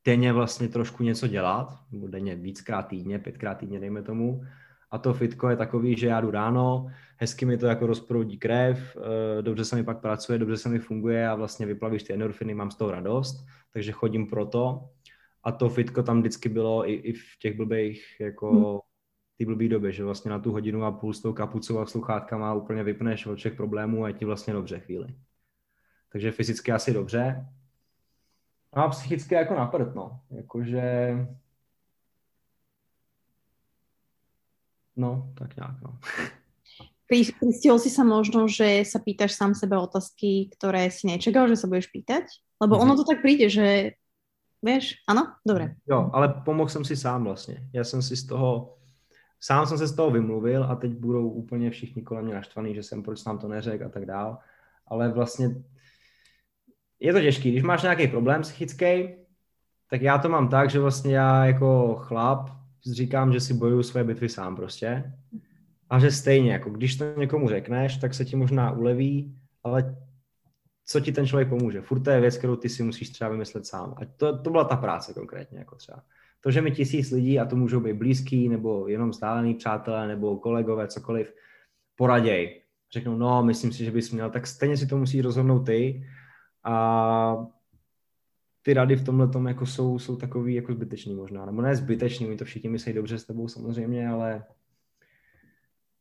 denně vlastně trošku něco dělat, nebo denně víckrát týdně, pětkrát týdně, dejme tomu. A to fitko je takový, že já jdu ráno, hezky mi to jako rozproudí krev, eh, dobře se mi pak pracuje, dobře se mi funguje a vlastně vyplavíš ty endorfiny, mám z toho radost, takže chodím proto. A to fitko tam vždycky bylo i, i v těch blbých, jako hmm. ty blbý době, že vlastně na tu hodinu a půl s tou kapucou a sluchátkama úplně vypneš od všech problémů a je ti vlastně dobře chvíli. Takže fyzicky asi dobře, No a psychicky jako na prd, no. Jakože... No, tak nějak, no. Pristihol si sa možno, že sa pýtaš sám sebe otázky, ktoré si nečakal, že sa budeš pýtať? Lebo ono to tak príde, že vieš, ano? Dobre. Jo, ale pomohl jsem si sám vlastně. Já jsem si z toho, sám jsem se z toho vymluvil a teď budou úplně všichni kolem mě naštvaný, že jsem proč nám to neřekl a tak dál. Ale vlastně je to těžký. Když máš nějaký problém psychický, tak já to mám tak, že vlastně já jako chlap říkám, že si bojuju své bitvy sám prostě. A že stejně, jako když to někomu řekneš, tak se ti možná uleví, ale co ti ten člověk pomůže? Furt to je věc, kterou ty si musíš třeba vymyslet sám. A to, to byla ta práce konkrétně, jako třeba. To, že mi tisíc lidí, a to můžou být blízký, nebo jenom vzdálený přátelé, nebo kolegové, cokoliv, poraděj. Řeknou, no, myslím si, že bys měl, tak stejně si to musí rozhodnout ty a ty rady v tomhle tom jako jsou, jsou takový jako zbytečný možná, nebo ne zbytečný, my to všichni myslí dobře s tebou samozřejmě, ale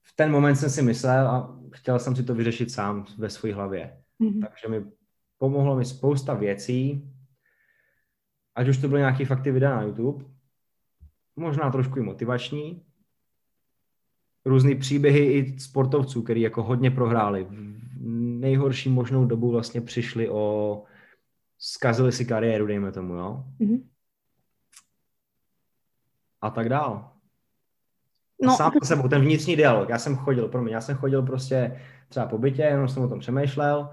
v ten moment jsem si myslel a chtěl jsem si to vyřešit sám ve své hlavě. Mm-hmm. Takže mi pomohlo mi spousta věcí, ať už to byly nějaké fakty videa na YouTube, možná trošku i motivační, různý příběhy i sportovců, který jako hodně prohráli nejhorší možnou dobu vlastně přišli o, zkazili si kariéru, dejme tomu, jo. Mm-hmm. A tak dál. No. A sám se sebou, ten vnitřní dialog. Já jsem chodil, pro mě, já jsem chodil prostě třeba po bytě, jenom jsem o tom přemýšlel,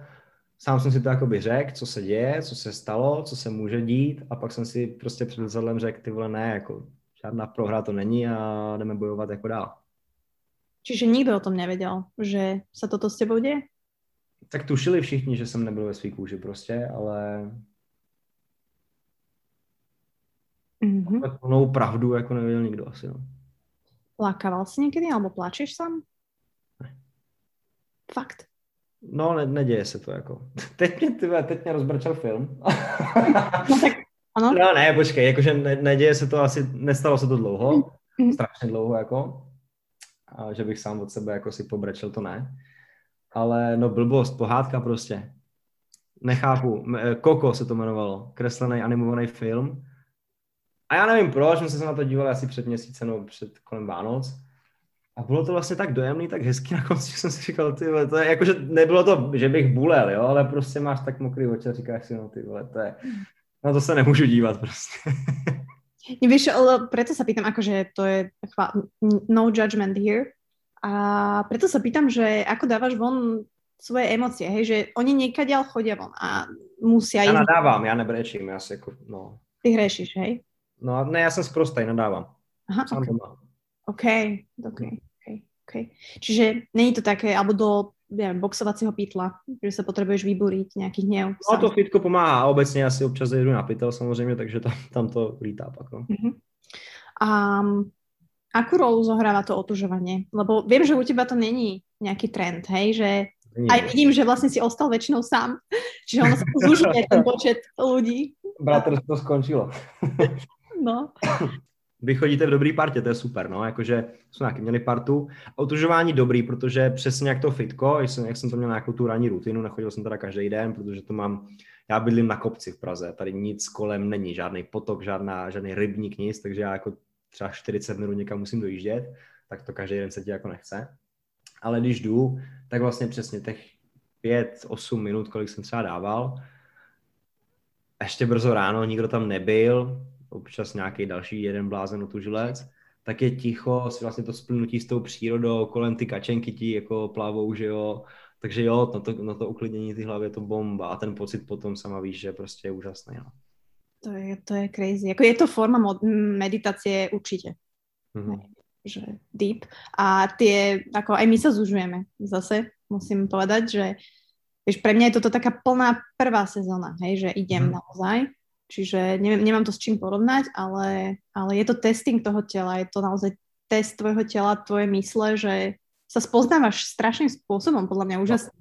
sám jsem si to jakoby řekl, co se děje, co se stalo, co se může dít a pak jsem si prostě před zrcadlem řekl, ty vole, ne, jako žádná prohra to není a jdeme bojovat jako dál. Čiže nikdo o tom nevěděl, že se toto s tebou děje? Tak tušili všichni, že jsem nebyl ve svý kůži prostě, ale mm-hmm. plnou pravdu jako nevěděl nikdo asi, no. Plakával jsi někdy, alebo pláčeš sám? Ne. Fakt? No, ne, neděje se to jako. Teď mě, tyhle, teď mě rozbrčel film. no tak, ano. No ne, počkej, jakože ne, neděje se to asi, nestalo se to dlouho, mm-hmm. strašně dlouho jako, a že bych sám od sebe jako si pobrečel, to ne ale no blbost, pohádka prostě. Nechápu. Koko se to jmenovalo, kreslený animovaný film. A já nevím proč, jsme se na to dívali asi před měsícem nebo před kolem Vánoc. A bylo to vlastně tak dojemný, tak hezký na konci, že jsem si říkal, ty vole, to je jako, že nebylo to, že bych bulel, jo, ale prostě máš tak mokrý oči a říkáš si, no ty vole, to je, na to se nemůžu dívat prostě. Nevieš, preto sa pýtam, akože to je no judgment here. A preto sa pýtam, že ako dávaš von svoje emócie, hej, že oni niekadiaľ chodia von a musia. Ja nadávam, ja nebrečím, ja si ako, no. Ty hrešiš, hej? No, ne, ja som sprostej, nadávám. Aha, Sám okay. doma. OK, OK, OK, OK. Čiže není to také, alebo do neviem, boxovacího pytla, že sa potrebuješ vybúriť nejaký hnev. No to fitko pomáhá a obecně asi občas jedu na pytel samozřejmě, takže tam, tam to lítá pak. No. Uh-huh. Um, akú rolu zohráva to otužovanie? Lebo viem, že u teba to není nejaký trend, hej, že nie. aj vidím, že vlastne si ostal väčšinou sám, čiže ono sa zužuje ten počet ľudí. to skončilo. no. vy chodíte v dobrý partě, to je super, no, jakože jsme nějaký měli partu. Otužování dobrý, protože přesně jak to fitko, jak jsem, jak jsem to měl nějakou tu ranní rutinu, nechodil jsem teda každý den, protože to mám, já bydlím na kopci v Praze, tady nic kolem není, žádný potok, žádná, žádný rybník, nic, takže já jako třeba 40 minut někam musím dojíždět, tak to každý den se ti jako nechce. Ale když jdu, tak vlastně přesně těch 5-8 minut, kolik jsem třeba dával, ještě brzo ráno, nikdo tam nebyl, občas nějaký další jeden blázen otužilec, tak je ticho, si vlastně to splnutí s tou přírodou, kolem ty kačenky ti jako plavou, že jo, takže jo, na to, na to uklidnění ty hlavy je to bomba a ten pocit potom sama víš, že prostě je úžasný. No. To je, to je crazy. Jako je to forma mod- meditácie určitě. Mm-hmm. Že deep. A tie, ako aj my sa zužujeme zase, musím povedať, že vieš, pre mňa je toto taká plná prvá sezóna, hej, že idem mm. naozaj Čiže neviem, nemám to s čím porovnať, ale, ale je to testing toho tela, je to naozaj test tvojho tela, tvoje mysle, že sa spoznávaš strašným spôsobom, podľa mňa úžasný.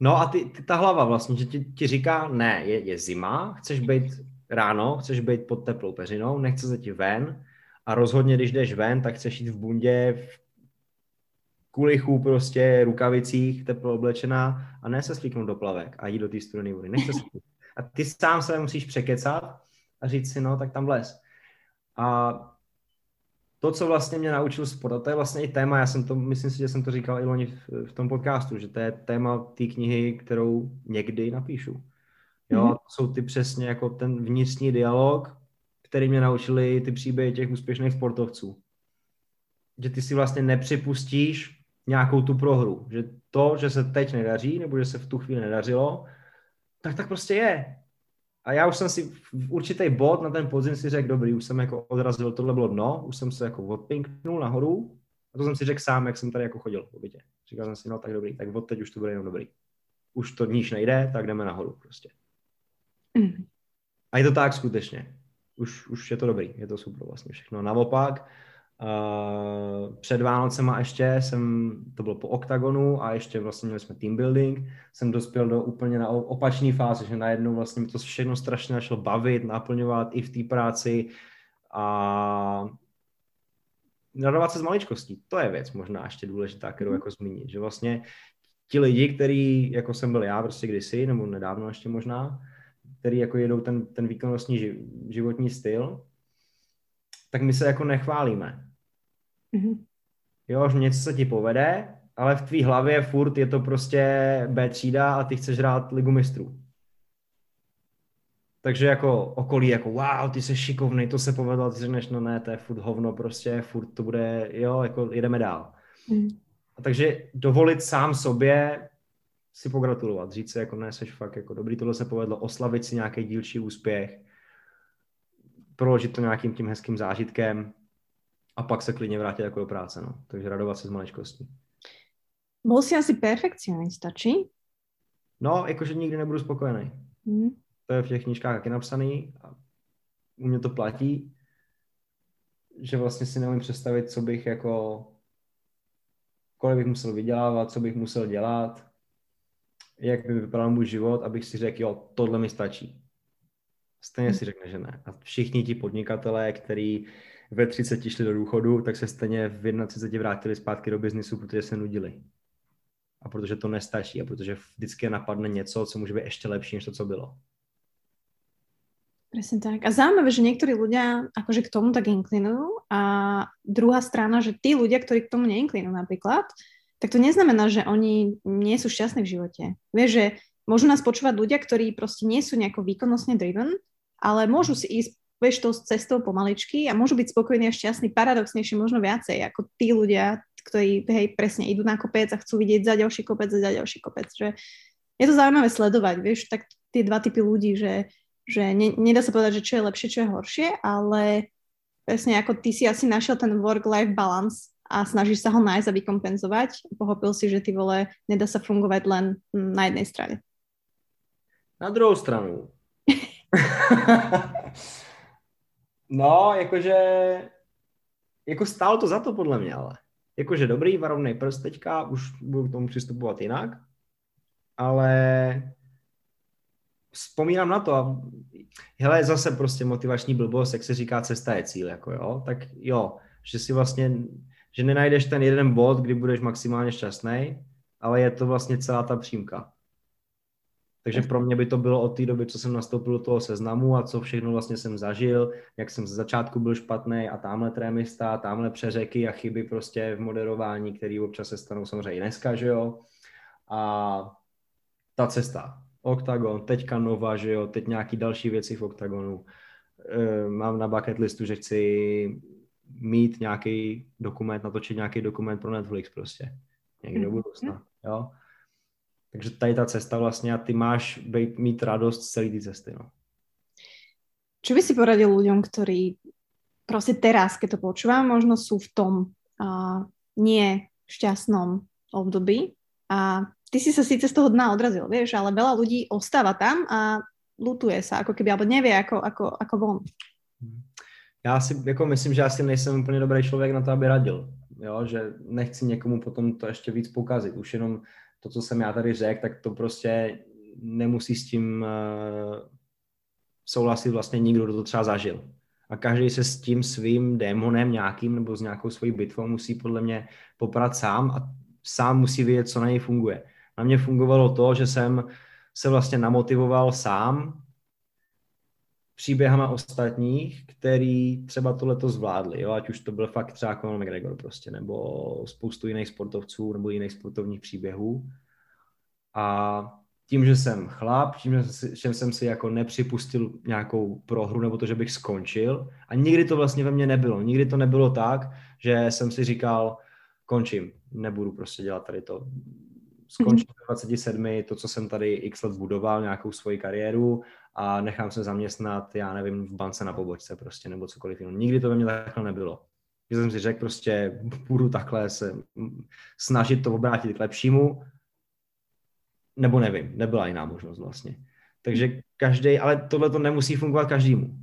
No a ty, ty, ta hlava vlastně, že ti, ti říká, ne, je, je zima, chceš být ráno, chceš být pod teplou peřinou, nechce se ti ven a rozhodně, když jdeš ven, tak chceš jít v bundě, v kulichu prostě, rukavicích, teplo oblečená a ne se slíknout do plavek a jít do té studené vody. Nechce se a ty sám se musíš překecat a říct si, no, tak tam vlez. A to, co vlastně mě naučil sport, a to je vlastně i téma, já jsem to, myslím si, že jsem to říkal i loni v, v tom podcastu, že to je téma té knihy, kterou někdy napíšu. Jo, mm-hmm. to jsou ty přesně jako ten vnitřní dialog, který mě naučili ty příběhy těch úspěšných sportovců. Že ty si vlastně nepřipustíš nějakou tu prohru. Že to, že se teď nedaří, nebo že se v tu chvíli nedařilo, tak tak prostě je. A já už jsem si v určitý bod na ten podzim si řekl, dobrý, už jsem jako odrazil, tohle bylo dno, už jsem se jako odpinknul nahoru a to jsem si řekl sám, jak jsem tady jako chodil v bytě. Říkal jsem si, no tak dobrý, tak od teď už to bude jenom dobrý. Už to níž nejde, tak jdeme nahoru prostě. Mm. A je to tak skutečně. Už, už je to dobrý, je to super vlastně všechno. Naopak, Uh, před Vánocema ještě jsem, to bylo po OKTAGONu a ještě vlastně měli jsme team building, jsem dospěl do úplně na opačné fáze, že najednou vlastně to všechno strašně začalo bavit, naplňovat i v té práci a radovat se z maličkostí. To je věc možná ještě důležitá, kterou mhm. jako zmínit, že vlastně ti lidi, který jako jsem byl já prostě kdysi, nebo nedávno ještě možná, který jako jedou ten, ten výkonnostní životní styl, tak my se jako nechválíme Mm-hmm. Jo, že něco se ti povede, ale v tvý hlavě furt je to prostě B třída a ty chceš hrát ligu mistrů. Takže jako okolí jako wow, ty jsi šikovný, to se povedlo, ty řekneš, no ne, to je furt hovno, prostě furt to bude, jo, jako jedeme dál. Mm. A takže dovolit sám sobě si pogratulovat, říct si jako ne, jsi fakt jako dobrý, tohle se povedlo, oslavit si nějaký dílčí úspěch, proložit to nějakým tím hezkým zážitkem a pak se klidně vrátit jako do práce. No. Takže radovat se z maličkostí. Byl jsi asi perfekcionista, či? No, jakože nikdy nebudu spokojený. Mm. To je v těch knížkách taky napsaný a u mě to platí, že vlastně si neumím představit, co bych jako, kolik bych musel vydělávat, co bych musel dělat, jak by vypadal můj život, abych si řekl, jo, tohle mi stačí. Stejně mm. si řekne, že ne. A všichni ti podnikatelé, který ve 30 šli do důchodu, tak se stejně v 31 vrátili zpátky do biznisu, protože se nudili. A protože to nestačí a protože vždycky napadne něco, co může být ještě lepší než to, co bylo. Presne tak. A zaujímavé, že niektorí ľudia akože k tomu tak inklinujú a druhá strana, že tí ľudia, ktorí k tomu neinklinujú napríklad, tak to neznamená, že oni nie sú šťastní v živote. Vieš, že môžu nás počúvať ľudia, ktorí proste nie sú nejako výkonnostne driven, ale môžu si ísť vieš, tou cestou pomaličky a môžu byť spokojní a šťastní paradoxnejšie možno viacej ako tí ľudia, ktorí hej, presne idú na kopec a chcú vidieť za ďalší kopec a za ďalší kopec. Že je to zaujímavé sledovať, vieš, tak tie dva typy ľudí, že, že ne, nedá sa povedať, že čo je lepšie, čo je horšie, ale presne ako ty si asi našiel ten work-life balance a snažíš sa ho nájsť a vykompenzovať. Pochopil si, že ty vole, nedá sa fungovať len na jednej strane. Na druhou stranu. no, jakože jako stálo to za to podle mě, ale jakože dobrý varovný prst teďka, už budu k tomu přistupovat jinak, ale vzpomínám na to a hele, zase prostě motivační blbost, jak se říká, cesta je cíl, jako jo, tak jo, že si vlastně, že nenajdeš ten jeden bod, kdy budeš maximálně šťastný, ale je to vlastně celá ta přímka. Takže pro mě by to bylo od té doby, co jsem nastoupil do toho seznamu a co všechno vlastně jsem zažil, jak jsem ze začátku byl špatný a tamhle trémista, tamhle přeřeky a chyby prostě v moderování, které občas se stanou samozřejmě i dneska, že jo. A ta cesta, Octagon, teďka Nova, že jo, teď nějaký další věci v Octagonu. E, mám na bucket listu, že chci mít nějaký dokument, natočit nějaký dokument pro Netflix prostě. Někdy do budoucna, jo. Takže tady ta cesta vlastně a ty máš být, mít radost z celé té cesty. No. Čo by si poradil ľuďom, ktorí proste teraz, keď to počúvam, možno sú v tom uh, nie šťastnom období a ty si sa síce z toho dna odrazil, vieš, ale veľa ľudí ostáva tam a lutuje sa, ako keby, alebo nevie, ako, ako, ako von. Já si jako myslím, že asi nejsem úplně dobrý člověk na to, aby radil. Jo, že nechci někomu potom to ještě víc pokazit. Už jenom to, co jsem já tady řekl, tak to prostě nemusí s tím uh, souhlasit vlastně nikdo, kdo to třeba zažil. A každý se s tím svým démonem nějakým nebo s nějakou svojí bitvou musí podle mě poprat sám a sám musí vědět, co na něj funguje. Na mě fungovalo to, že jsem se vlastně namotivoval sám příběhama ostatních, který třeba tohleto zvládli, jo? ať už to byl fakt třeba Conor McGregor prostě, nebo spoustu jiných sportovců, nebo jiných sportovních příběhů. A tím, že jsem chlap, tím, že jsem si jako nepřipustil nějakou prohru nebo to, že bych skončil. A nikdy to vlastně ve mně nebylo. Nikdy to nebylo tak, že jsem si říkal, končím, nebudu prostě dělat tady to. Skončím mm-hmm. 27, to, co jsem tady x let budoval, nějakou svoji kariéru a nechám se zaměstnat, já nevím, v bance na pobočce prostě, nebo cokoliv jiného. Nikdy to ve mně takhle nebylo. Že jsem si řekl prostě, budu takhle se snažit to obrátit k lepšímu, nebo nevím, nebyla jiná možnost vlastně. Takže každý, ale tohle to nemusí fungovat každému.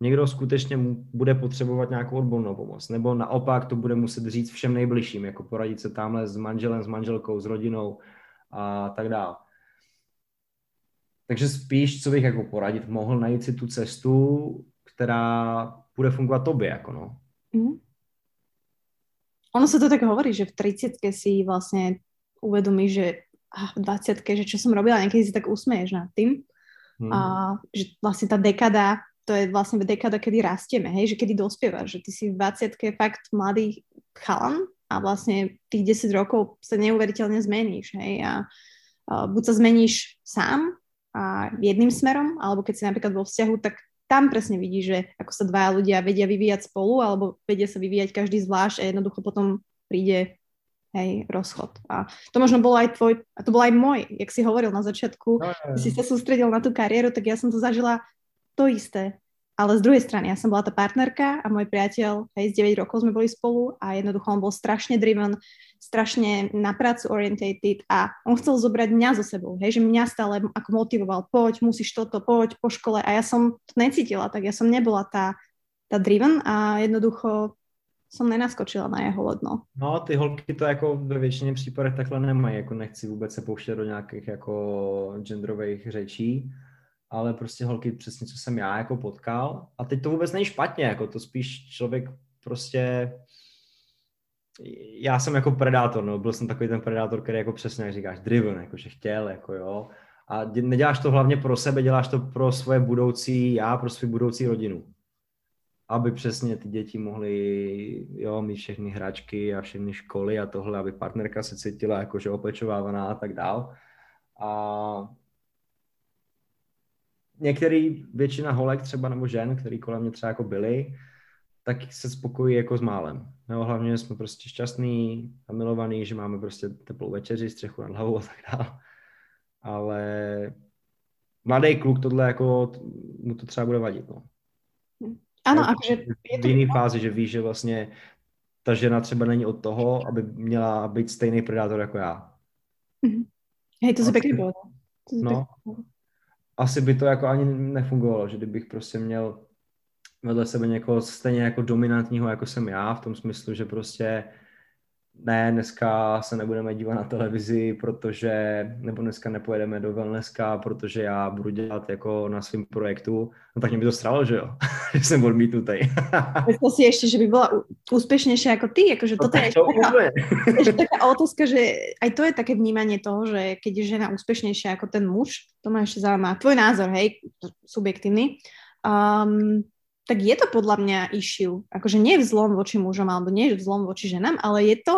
Někdo skutečně bude potřebovat nějakou odbornou pomoc, nebo naopak to bude muset říct všem nejbližším, jako poradit se tamhle s manželem, s manželkou, s rodinou a tak dále. Takže spíš, co bych jako poradit, mohl najít si tu cestu, která bude fungovat tobě, jako no. Mm. Ono sa to tak hovorí, že v 30 si vlastne uvedomíš, že v 20 že čo som robila, niekedy si tak usmeješ nad tým. Mm. A že vlastne tá dekada, to je vlastne dekada, kedy rastieme, hej, že kedy dospievaš, že ty si v 20 fakt mladý chalan a vlastne tých 10 rokov sa neuveriteľne zmeníš, hej, a, a buď sa zmeníš sám, a jedným smerom, alebo keď si napríklad vo vzťahu, tak tam presne vidí, že ako sa dvaja ľudia vedia vyvíjať spolu, alebo vedia sa vyvíjať každý zvlášť a jednoducho potom príde hej, rozchod. A to možno bolo aj tvoj, a to bol aj môj, jak si hovoril na začiatku, no, no, no. si sa sústredil na tú kariéru, tak ja som to zažila to isté. Ale z druhej strany, ja som bola tá partnerka a môj priateľ, hej, z 9 rokov sme boli spolu a jednoducho on bol strašne driven, strašne na prácu orientated a on chcel zobrať mňa so sebou, hej, že mňa stále ako motivoval, poď, musíš toto, poď po škole a ja som to necítila, tak ja som nebola tá, tá driven a jednoducho som nenaskočila na jeho lodno. No, ty holky to jako ve většině případech takhle nemají, jako nechci vůbec se pouštět do nějakých jako genderových řečí, ale prostě holky přesně, co jsem já jako potkal. A teď to vůbec není špatně, jako to spíš člověk prostě já jsem jako predátor, no, byl jsem takový ten predátor, který jako přesně, jak říkáš, driven, jako že chtěl, jako jo. A neděláš to hlavně pro sebe, děláš to pro svoje budoucí já, pro svou budoucí rodinu. Aby přesně ty děti mohly jo, mít všechny hračky a všechny školy a tohle, aby partnerka se cítila jakože opečovávaná a tak dál. A některý, většina holek třeba nebo žen, který kolem mě třeba jako byly, tak se spokojí jako s málem. No, hlavně jsme prostě šťastní a milovaní, že máme prostě teplou večeři, střechu nad hlavou a tak dále. Ale mladý kluk tohle jako, mu to třeba bude vadit, no. Ano, a že je to... V jiné fázi, že víš, že vlastně ta žena třeba není od toho, aby měla být stejný predátor jako já. Mm-hmm. Hej, to se pěkně bylo. No, asi by to jako ani nefungovalo, že kdybych prostě měl vedle sebe někoho stejně jako dominantního, jako jsem já, v tom smyslu, že prostě ne, dneska se nebudeme dívat na televizi, protože, nebo dneska nepojedeme do wellnesska, protože já budu dělat jako na svém projektu, no tak mě by to stralo, že jo, že jsem odmítnutý. Myslel si ještě, že by byla úspěšnější jako ty, jakože toto no, je to taká, ešte taká otázka, že aj to je také vnímanie toho, že keď je žena úspěšnější jako ten muž, to má ještě zaujímá tvoj názor, hej, subjektívny, um, tak je to podľa mňa issue. Akože nie je vzlom voči mužom, alebo nie je vzlom voči ženám, ale je to...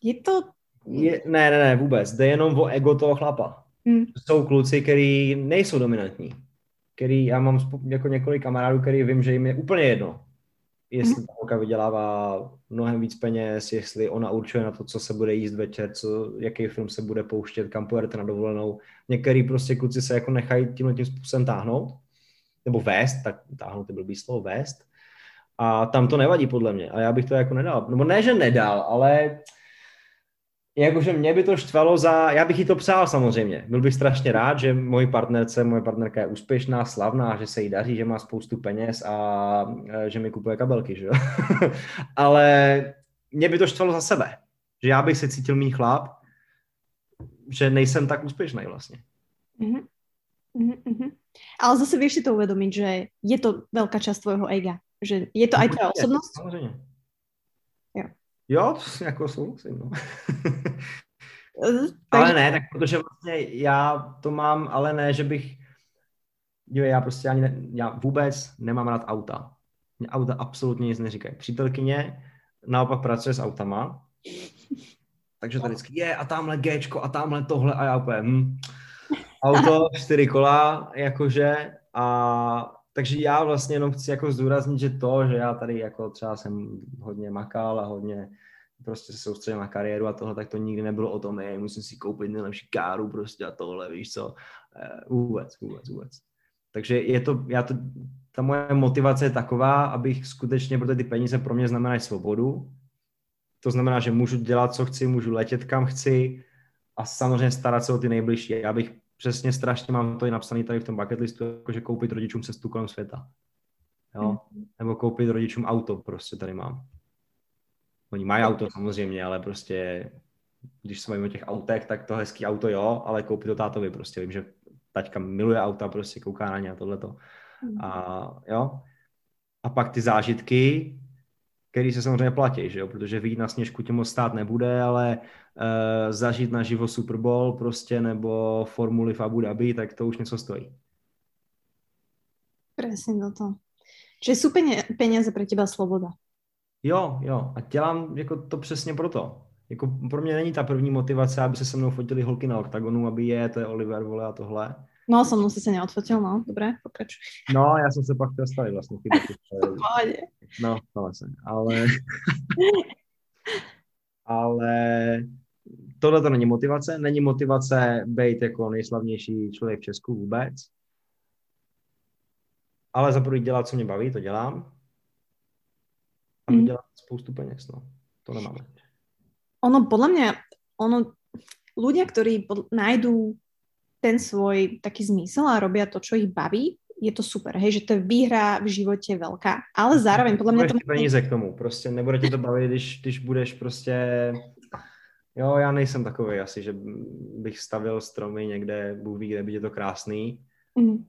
Je to... Je, ne, ne, ne, vůbec. Jde jenom o ego toho chlapa. Hmm. Jsou kluci, kteří nejsou dominantní. Který, já mám jako několik kamarádů, který vím, že jim je úplně jedno, jestli hmm. ta holka vydělává mnohem víc peněz, jestli ona určuje na to, co se bude jíst večer, co, jaký film se bude pouštět, kam pojedete na dovolenou. Některý prostě kluci se jako nechají tímhle tím způsobem táhnout nebo vést, tak táhnout to blbý slovo, vést. A tam to nevadí podle mě. A já bych to jako nedal. Nebo ne, že nedal, ale jakože mě by to štvalo za, já bych jí to přál samozřejmě. Byl bych strašně rád, že moji partnerce, moje partnerka je úspěšná, slavná, že se jí daří, že má spoustu peněz a že mi kupuje kabelky, že jo. ale mě by to štvalo za sebe. Že já bych se cítil mý chlap, že nejsem tak úspěšný vlastně. Mm-hmm. Mm-hmm. Ale zase vieš si to uvedomiť, že je to veľká časť tvojho ega. Že je to aj tvoja osobnosť. Samozřejmě. Jo. To jako souhlasím, no. Ale ne, tak protože vlastně já to mám, ale ne, že bych, jo, já prostě ani ne, já vůbec nemám rád auta. Mě auta absolutně nic neříkají. Přítelkyně naopak pracuje s autama, takže tady vždycky je a tamhle Gčko a tamhle tohle a já úplně, hm, auto, čtyři kola, jakože a takže já vlastně jenom chci jako zdůraznit, že to, že já tady jako třeba jsem hodně makal a hodně prostě se soustředil na kariéru a tohle, tak to nikdy nebylo o tom, že musím si koupit nejlepší káru prostě a tohle, víš co, eh, vůbec, vůbec, vůbec. Takže je to, já to, ta moje motivace je taková, abych skutečně, protože ty peníze pro mě znamenají svobodu, to znamená, že můžu dělat, co chci, můžu letět, kam chci a samozřejmě starat se o ty nejbližší. Já bych přesně strašně mám to i napsané tady v tom bucket listu, jakože koupit rodičům cestu kolem světa. Jo? Mm. Nebo koupit rodičům auto, prostě tady mám. Oni mají auto samozřejmě, ale prostě, když se bavíme o těch autech, tak to hezký auto jo, ale koupit to tátovi prostě. Vím, že taťka miluje auta, prostě kouká na ně a tohleto. Mm. A jo. A pak ty zážitky, který se samozřejmě platí, že jo? protože vyjít na sněžku tě moc stát nebude, ale uh, zažít na živo Super Bowl prostě nebo formuli v Abu Dhabi, tak to už něco stojí. Presne to. Čiže jsou peníze pro teba sloboda. Jo, jo. A dělám jako to přesně proto. Jako pro mě není ta první motivace, aby se se mnou fotili holky na oktagonu, aby je, to je Oliver, vole a tohle. No, som mnou si se neodfotil, no, dobré, pokračuj. No, já jsem se pak chtěl stavit vlastně. no, vlastně, ale... ale tohle to není motivace. Není motivace být jako nejslavnější člověk v Česku vůbec. Ale za prvý dělat, co mě baví, to dělám. A mm. dělat spoustu peněz, no. To nemáme. Ono, podle mě, ono, ľudia, ktorí nájdú ten svoj taký zmysel a robia to, čo ich baví, je to super, hej, že to je výhra v životě velká, ale zároveň podle mě to... peníze k tomu, prostě nebude ti to bavit, když, když budeš prostě... Jo, já nejsem takový asi, že bych stavil stromy někde, Bůh ví, kde by je to krásný, mm.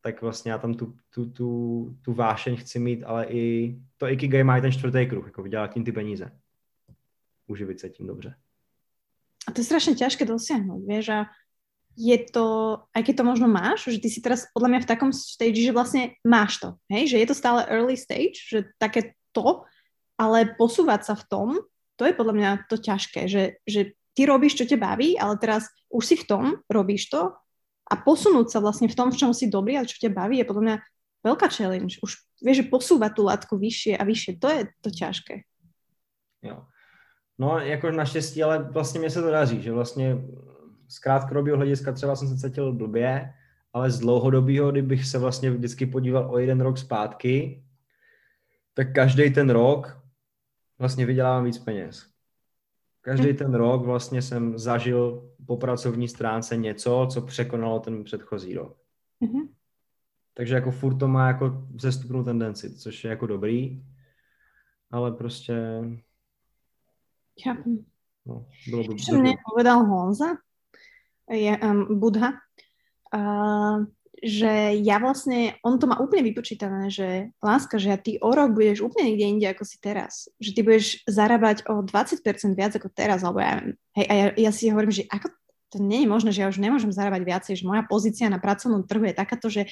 tak vlastně já tam tu, tu, tu, tu vášeň chci mít, ale i to Ikigai má i ten čtvrtý kruh, jako vydělat tím ty peníze. Uživit se tím dobře. A to je strašně těžké dosáhnout, víš, a je to, aj keď to možno máš, že ty si teraz podľa mňa v takom stage, že vlastne máš to, hej, že je to stále early stage, že také to, ale posúvať sa v tom, to je podľa mňa to ťažké, že, že ty robíš, čo ťa baví, ale teraz už si v tom, robíš to a posunúť sa vlastne v tom, v čom si dobrý a čo ťa baví, je podľa mňa veľká challenge. Už vieš, že posúvať tú látku vyššie a vyššie, to je to ťažké. Jo. No, jako naštěstí, ale vlastně mě se to daří, že vlastně z krátkodobého hlediska třeba jsem se cítil blbě, ale z dlouhodobého, kdybych se vlastně vždycky podíval o jeden rok zpátky, tak každý ten rok vlastně vydělávám víc peněz. Každý ten rok vlastně jsem zažil po pracovní stránce něco, co překonalo ten předchozí rok. Mm-hmm. Takže jako furt to má jako zestupnou tendenci, což je jako dobrý, ale prostě... Chápem. No, bylo by... Čo mne povedal Honza, je um, Budha, uh, že ja vlastne, on to má úplne vypočítané, že láska, že ty o rok budeš úplne niekde inde ako si teraz. Že ty budeš zarábať o 20% viac ako teraz, alebo ja Hej, a ja, ja si hovorím, že ako to nie je možné, že ja už nemôžem zarábať viacej, že moja pozícia na pracovnom trhu je takáto, že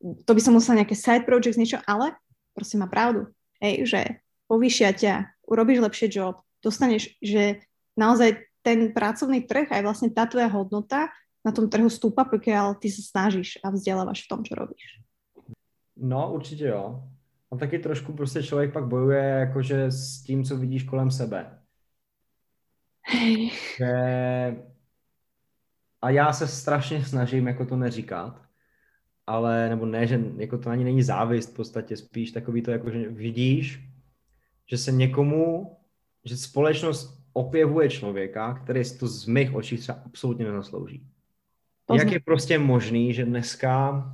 to by som musela nejaké side projects, niečo, ale prosím má pravdu. Hej, že povýšia ťa, urobíš lepšie job, dostaneš, že naozaj ten pracovný trh, aj vlastne tá tvoja hodnota na tom trhu stúpa, pokiaľ ty sa snažíš a vzděláváš v tom, čo robíš. No, určitě jo. A taky trošku prostě člověk pak bojuje jakože s tím, co vidíš kolem sebe. Hej. Že... A já se strašně snažím jako to neříkat, ale, nebo ne, že jako to ani není závist v podstatě, spíš takový to, jako že vidíš, že se někomu, že společnost opěvuje člověka, který si to z mých očí třeba absolutně nezaslouží. Pozdě. Jak je prostě možný, že dneska,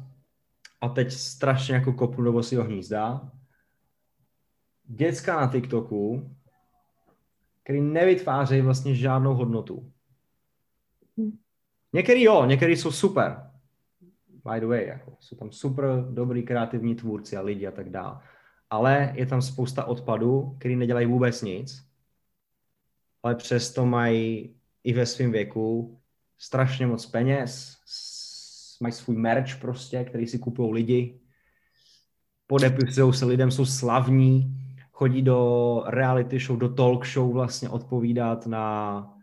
a teď strašně jako kopnu do vosího hnízda, děcka na TikToku, který nevytvářejí vlastně žádnou hodnotu. Hm. Některý jo, některý jsou super. By the way, jako, jsou tam super dobrý kreativní tvůrci a lidi a tak dále. Ale je tam spousta odpadů, který nedělají vůbec nic, ale přesto mají i ve svém věku strašně moc peněz, mají svůj merch prostě, který si kupují lidi, podepisují se lidem, jsou slavní, chodí do reality show, do talk show vlastně odpovídat na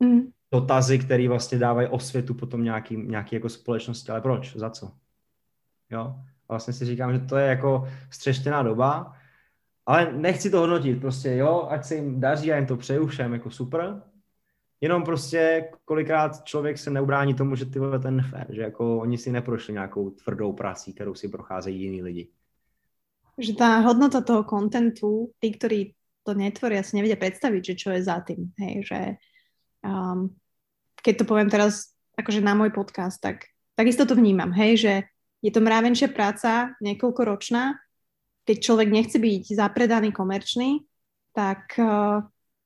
mm. dotazy, které vlastně dávají osvětu potom nějaký, nějaký jako společnosti. Ale proč? Za co? Jo? A vlastně si říkám, že to je jako střeštěná doba, ale nechci to hodnotit, prostě jo, ať se jim daří a jim to přeju všem, jako super, Jenom prostě kolikrát člověk se neubrání tomu, že ty vole ten nefér, že jako oni si neprošli nějakou tvrdou prací, kterou si procházejí jiní lidi. Že tá hodnota toho kontentu, tí, ktorí to netvoria, si nevedia predstaviť, že čo je za tým. Hej, že um, keď to poviem teraz akože na môj podcast, tak takisto to vnímam, hej, že je to mravenčia práca, niekoľkoročná, keď človek nechce byť zapredaný komerčný, tak uh,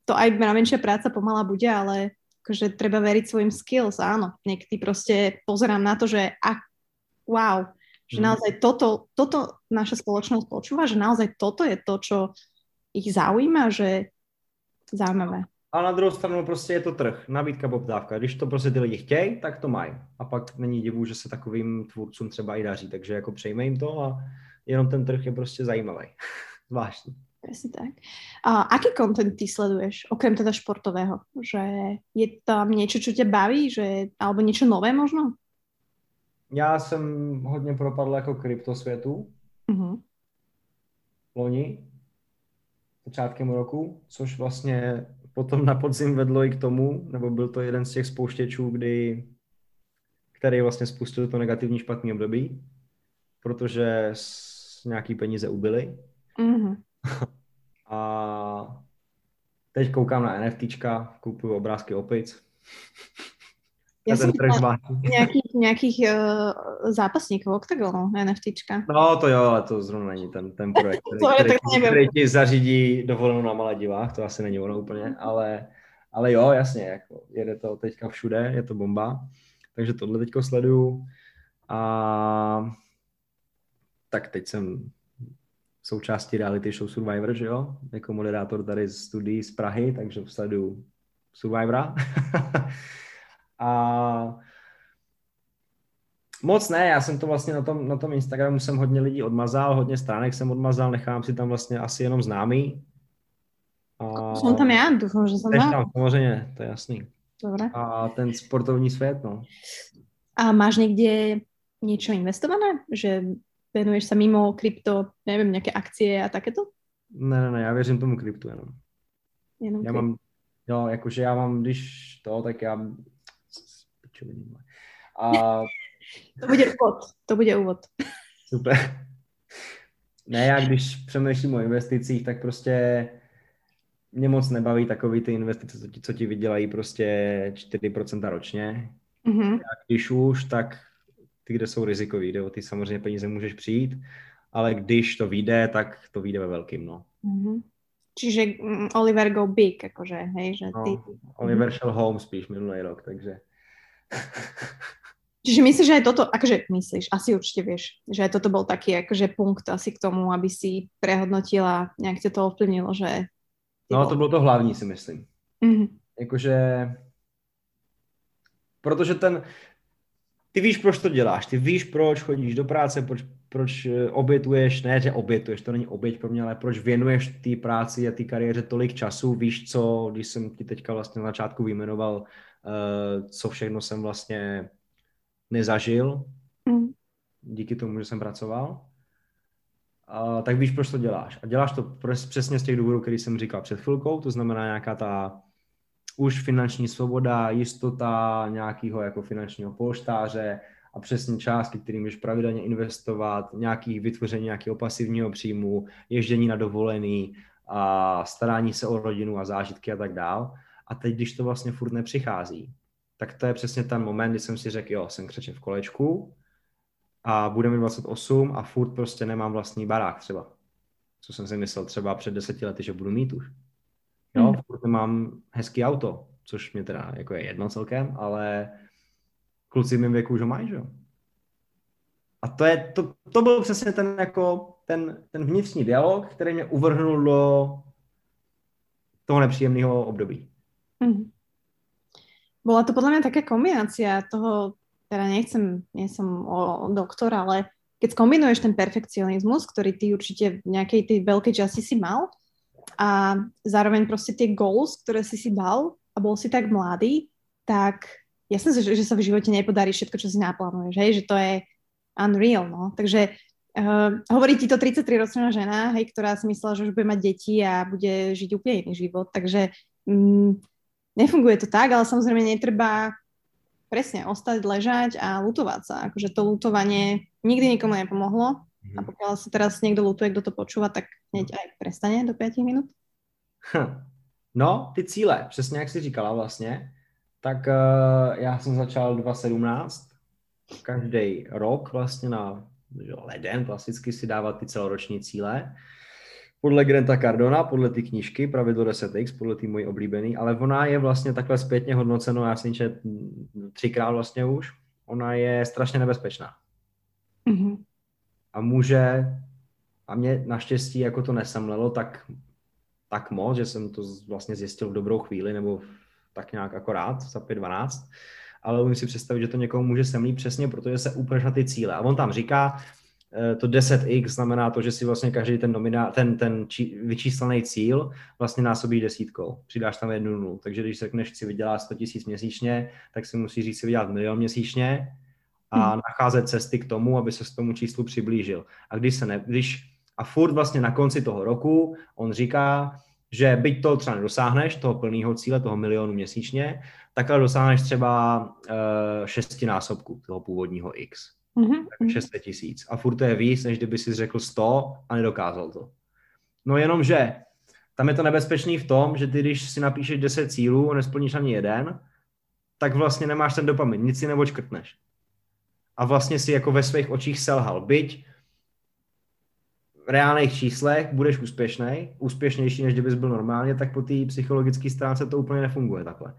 to aj menšia práca pomala bude, ale akože treba veriť svojim skills, áno. Niekedy proste pozerám na to, že a, wow, že mhm. naozaj toto, toto naša spoločnosť počúva, že naozaj toto je to, čo ich zaujíma, že zaujímavé. A na druhou stranu prostě je to trh, nabídka, poptávka. Když to prostě ty lidi chtějí, tak to mají. A pak není divu, že se takovým tvůrcům třeba i daří. Takže jako přejme jim to a jenom ten trh je prostě zajímavý. Zvláštní. Presne tak. A aký content ty sleduješ, okrem teda športového? Že je tam niečo, čo ťa baví, že, alebo niečo nové možno? Já jsem hodně propadl jako kryptosvětu. Uh-huh. Loni, začátkem roku, což vlastně potom na podzim vedlo i k tomu, nebo byl to jeden z těch spouštěčů, kdy, který vlastně spustil to negativní špatný období, protože nějaký peníze ubyly. Uh-huh. A teď koukám na NFTčka, kupuju obrázky opic. Já jsem nějakých, nějakých uh, zápasníků OKTAGONu, NFTčka. No to jo, ale to zrovna není ten, ten projekt, který, který, který ti zařídí dovolenou na Maledivách, to asi není ono úplně, ale, ale jo, jasně, jako jede to teďka všude, je to bomba, takže tohle teďko sleduju a tak teď jsem součástí reality show Survivor, že jo? Jako moderátor tady z studií z Prahy, takže sleduju Survivora. a Moc ne, já jsem to vlastně na tom, na tom Instagramu jsem hodně lidí odmazal, hodně stránek jsem odmazal, nechám si tam vlastně asi jenom známý. A... Jsem tam já, doufám, že jsem tam. Samozřejmě, to je jasný. Dobre. A ten sportovní svět, no. A máš někde něco investované? Že venuješ se mimo krypto, nevím, nějaké akcie a takéto? Ne, ne, ne, já věřím tomu kryptu jenom. jenom já mám, jo, jakože já mám, když to, tak já... A... To bude úvod, to bude úvod. Super. Ne, já když přemýšlím o investicích, tak prostě mě moc nebaví takový ty investice, co ti, co ti vydělají prostě 4% ročně. Mm-hmm. A když už, tak ty, kde jsou rizikový, kde o ty samozřejmě peníze můžeš přijít, ale když to vyjde, tak to vyjde ve velkým, no. Mm-hmm. Čiže mm, Oliver go big, jakože, hej, že ty... No, Oliver šel home spíš minulý rok, takže... Čiže myslíš, že aj toto, akože myslíš, asi určite vieš, že aj toto bol taký akože punkt asi k tomu, aby si prehodnotila, nejak ťa to ovplyvnilo, že... No to bylo to hlavní, si myslím. Mm-hmm. Jakože... Protože ten... Ty víš, proč to děláš, ty víš, proč chodíš do práce, proč, proč eh, obětuješ, ne, že obětuješ, to není oběť pro mě, ale proč věnuješ té práci a té kariéře tolik času, víš co, když jsem ti teďka vlastně na začátku vyjmenoval, uh, co všechno jsem vlastně nezažil, mm. díky tomu, že jsem pracoval, a, tak víš, proč to děláš. A děláš to přesně z těch důvodů, který jsem říkal před chvilkou, to znamená nějaká ta už finanční svoboda, jistota nějakého jako finančního polštáře a přesně částky, kterým můžeš pravidelně investovat, nějaký vytvoření nějakého pasivního příjmu, ježdění na dovolený, a starání se o rodinu a zážitky a tak dál. A teď, když to vlastně furt nepřichází, tak to je přesně ten moment, kdy jsem si řekl, jo, jsem křeče v kolečku a bude mi 28 a furt prostě nemám vlastní barák třeba. Co jsem si myslel třeba před deseti lety, že budu mít už. Jo, hmm. furt nemám hezký auto, což mě teda jako je jedno celkem, ale kluci v mém věku už ho mají, že jo. A to, je, to, to byl přesně ten, jako, ten, ten vnitřní dialog, který mě uvrhnul do toho nepříjemného období. Mm. Bola to podľa mňa taká kombinácia toho, teda nechcem, nie som o, o doktor, ale keď skombinuješ ten perfekcionizmus, ktorý ty určite v nejakej tej veľkej časti si mal a zároveň proste tie goals, ktoré si si dal a bol si tak mladý, tak jasné, že, že sa v živote nepodarí všetko, čo si naplánuješ, že to je unreal, no. Takže Uh, hovorí ti to 33-ročná žena, hej, ktorá si myslela, že už bude mať deti a bude žiť úplne iný život, takže um, nefunguje to tak, ale samozrejme netreba presne ostať, ležať a lutovať sa. Akože to lutovanie nikdy nikomu nepomohlo a mhm. pokiaľ sa teraz niekto lutuje, kto to počúva, tak hneď aj prestane do 5 minút. Hm. No, ty cíle, přesně jak jsi říkala vlastně, tak uh, já jsem začal 2017, každý rok vlastně na leden klasicky si dávat ty celoroční cíle podle Granta Cardona, podle ty knížky, pravidlo 10x, podle ty mojí oblíbený, ale ona je vlastně takhle zpětně hodnoceno, já jsem čet třikrát vlastně už, ona je strašně nebezpečná. Mm-hmm. A může, a mě naštěstí jako to nesemlelo tak, tak moc, že jsem to vlastně zjistil v dobrou chvíli, nebo tak nějak akorát, za 5-12, ale umím si představit, že to někomu může semlít přesně, protože se úplně na ty cíle. A on tam říká, Eh, to 10x znamená to, že si vlastně každý ten, nomina, ten, ten či, vyčíslený cíl vlastně násobí desítkou. Přidáš tam jednu nulu. Takže když řekneš, chci vydělat 100 tisíc měsíčně, tak si musíš říct, si vydělat milion měsíčně a hmm. nacházet cesty k tomu, aby se s tomu číslu přiblížil. A když se ne, když, a furt vlastně na konci toho roku on říká, že byť to třeba nedosáhneš, toho plného cíle, toho milionu měsíčně, tak ale dosáhneš třeba uh, šestinásobku toho původního X mm-hmm. 600 tisíc. A furt to je víc, než kdyby si řekl 100 a nedokázal to. No jenom, že tam je to nebezpečný v tom, že ty, když si napíšeš 10 cílů a nesplníš ani jeden, tak vlastně nemáš ten dopamin, nic si neočkrtneš. A vlastně si jako ve svých očích selhal. Byť v reálných číslech budeš úspěšný, úspěšnější, než kdybys byl normálně, tak po té psychologické stránce to úplně nefunguje takhle.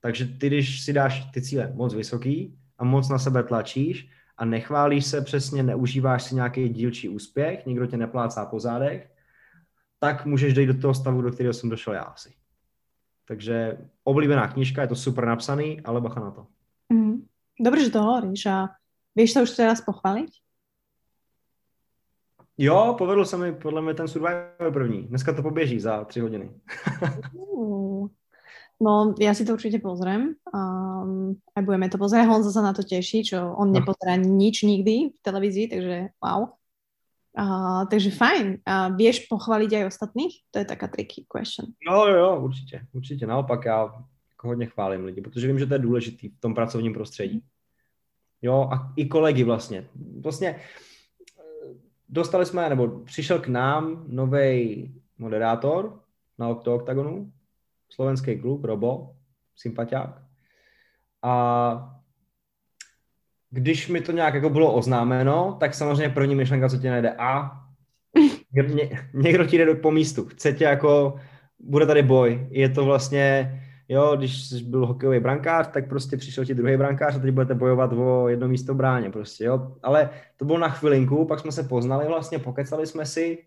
Takže ty, když si dáš ty cíle moc vysoký a moc na sebe tlačíš, a nechválíš se přesně, neužíváš si nějaký dílčí úspěch, nikdo tě neplácá po zádech, tak můžeš dojít do toho stavu, do kterého jsem došel já asi. Takže oblíbená knižka, je to super napsaný, ale bacha na to. Mm. Dobře, že to hovoríš a víš to už teraz pochválit? Jo, povedl se mi podle mě ten Survivor první. Dneska to poběží za tři hodiny. No, ja si to určite pozriem. Um, aj budeme to pozerať. Honza sa na to teší, čo on no. nepozerá nič nikdy v televízii, takže wow. Uh, takže fajn. Uh, vieš pochváliť aj ostatných? To je taká tricky question. Jo, jo, jo, určitě. Určitě. Naopak já jako hodně chválím lidi, protože vím, že to je důležitý v tom pracovním prostředí. Jo, a i kolegy vlastně. Vlastně eh, dostali jsme, nebo přišel k nám nový moderátor na Octagonu, slovenský klub, Robo, sympatiák. A když mi to nějak jako bylo oznámeno, tak samozřejmě první myšlenka, co tě najde, a ně, někdo ti jde po místu, chce tě jako, bude tady boj, je to vlastně, jo, když byl hokejový brankář, tak prostě přišel ti druhý brankář a teď budete bojovat o jedno místo bráně prostě, jo, ale to bylo na chvilinku, pak jsme se poznali vlastně, pokecali jsme si,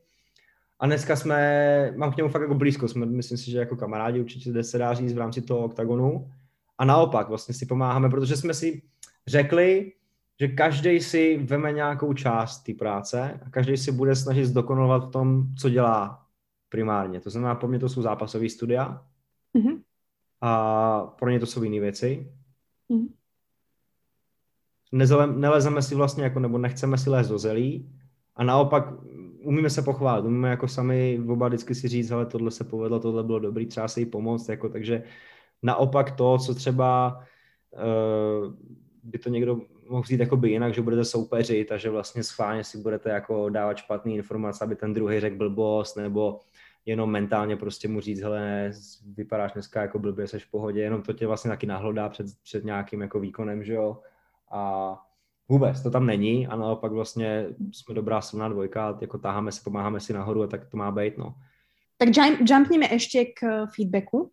a dneska jsme, mám k němu fakt jako blízko, jsme, myslím si, že jako kamarádi určitě se dá říct v rámci toho oktagonu. A naopak vlastně si pomáháme, protože jsme si řekli, že každý si veme nějakou část té práce a každý si bude snažit zdokonalovat v tom, co dělá primárně. To znamená, pro mě to jsou zápasové studia mm-hmm. A pro ně to jsou jiné věci. Mm-hmm. Nezalem, nelezeme si vlastně jako, nebo nechceme si lézt do zelí a naopak umíme se pochválit, umíme jako sami oba vždycky si říct, ale tohle se povedlo, tohle bylo dobrý, třeba se jí pomoct, jako, takže naopak to, co třeba uh, by to někdo mohl vzít jako by jinak, že budete soupeřit a že vlastně schválně si budete jako dávat špatný informace, aby ten druhý řekl blbost, nebo jenom mentálně prostě mu říct, hele, vypadáš dneska jako blbě, seš v pohodě, jenom to tě vlastně taky nahlodá před, před nějakým jako výkonem, že jo. A Vůbec, to tam není a naopak vlastně jsme dobrá silná dvojka, jako táháme se, pomáháme si nahoru a tak to má být, no. Tak jumpneme ještě k feedbacku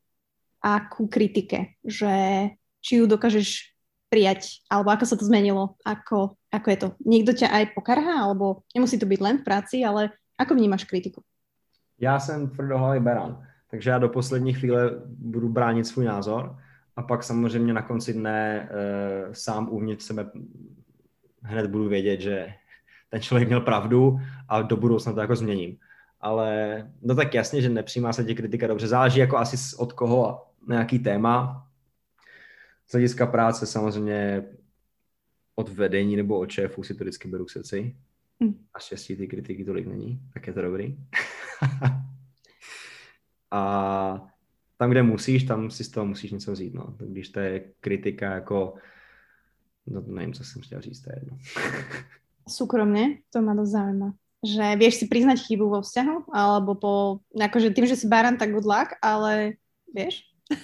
a ku kritike, že či ju dokážeš prijať, alebo ako sa to zmenilo, ako, ako je to. Niekto ťa aj pokarhá, alebo nemusí to byť len v práci, ale ako vnímáš kritiku? Já jsem tvrdohlavý beran, takže já do poslední chvíle budu bránit svůj názor a pak samozřejmě na konci dne e, sám uvnitř sebe hned budu vědět, že ten člověk měl pravdu a do budoucna to jako změním. Ale no tak jasně, že nepřijímá se tě kritika dobře. Záleží jako asi od koho a nějaký téma. Z hlediska práce samozřejmě od vedení nebo od šéfů si to vždycky beru k srdci. Mm. A štěstí ty kritiky tolik není, tak je to dobrý. a tam, kde musíš, tam si z toho musíš něco vzít. No. Když to je kritika jako No nevím, co jsem chtěl říct, to je jedno. Súkromne, to ma dosť zaujíma. Že vieš si priznať chybu vo vzťahu, alebo po, akože tým, že si baran, tak good luck, ale vieš?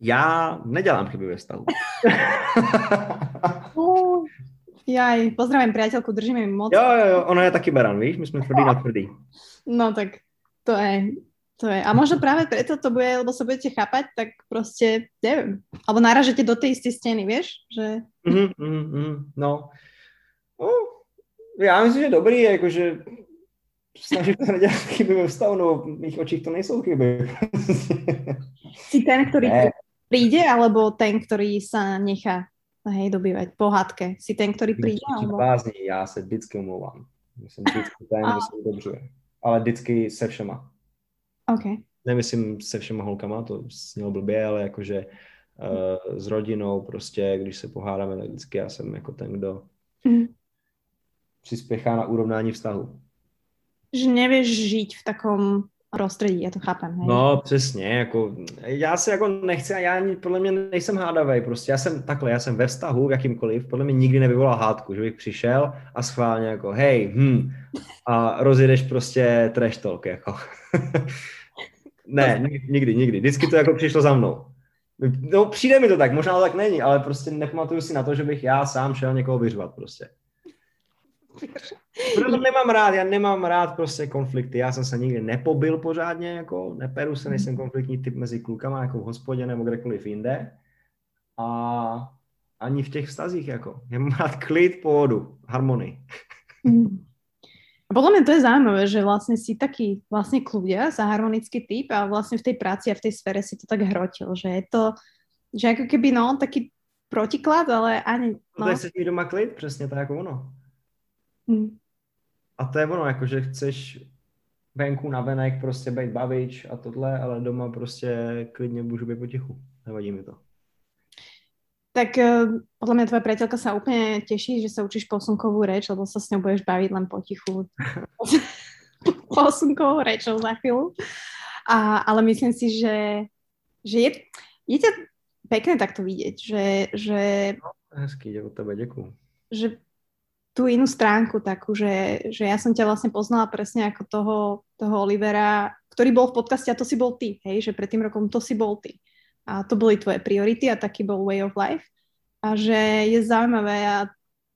Já nedělám chyby ve vztahu. Jaj, pozdravím priateľku, držíme mi moc. Jo, jo, jo, ona je taky baran, víš, my jsme tvrdý na tvrdý. No tak to je, to je. A možno práve preto to bude, lebo sa budete chápať, tak proste, neviem. Alebo náražete do tej istej steny, vieš? Že... Mm, mm, mm, no. no. Já myslím, že dobrý, jakože snažím se nedělat chyby ve vztahu, no v mých očích to nejsou chyby. si ten, ktorý ne. príde, alebo ten, ktorý sa nechá hej, dobývať pohádke? Si ten, ktorý príde? Alebo... Bázní, já se vždycky omlouvám. Jsem vždycky ten, kdo se dobře. Ale vždycky se všema. Okay. Nemyslím se všema holkama, to snělo blbě, ale jakože uh, s rodinou prostě, když se pohádáme, tak vždycky já jsem jako ten, kdo mm. přispěchá na urovnání vztahu. Že nevíš žít v takom prostředí, já to chápem. Hej? No, přesně, jako, já se jako nechci, já podle mě nejsem hádavý, prostě já jsem takhle, já jsem ve vztahu, v jakýmkoliv, podle mě nikdy nevyvolal hádku, že bych přišel a schválně jako, hej, hm, a rozjedeš prostě trash talk, jako. ne, nikdy, nikdy, vždycky to jako přišlo za mnou. No, přijde mi to tak, možná to tak není, ale prostě nepamatuju si na to, že bych já sám šel někoho vyřvat prostě. Proto to nemám rád, já nemám rád prostě konflikty, já jsem se nikdy nepobil pořádně, jako neperu se, nejsem konfliktní typ mezi klukama, jako v hospodě nebo kdekoliv jinde. A ani v těch vztazích, jako. Já mám rád klid, pohodu, harmonii. Mm. A podľa mňa to je zaujímavé, že vlastne si taký vlastne kľudia, za harmonický typ a vlastne v tej práci a v tej sfére si to tak hrotil, že je to, že ako keby no, taký protiklad, ale ani... No. To je mít doma klid, přesně tak jako ono. Hmm. A to je ono, jako že chceš venku na venek prostě být bavič a tohle, ale doma prostě klidně můžu být potichu. Nevadí mi to. Tak eh, podľa mňa tvoja priateľka sa úplne teší, že sa učíš posunkovú reč, lebo sa s ňou budeš baviť len potichu. posunkovou rečou za chvíľu. A, ale myslím si, že, že je, je ťa pekné takto vidieť, že, že... No, hezký, od tebe. Že tú inú stránku takú, že, že ja som ťa vlastne poznala presne ako toho, toho Olivera, ktorý bol v podcaste a to si bol ty, hej, že pred tým rokom to si bol ty. A to boli tvoje priority a taký bol way of life. A že je zaujímavé a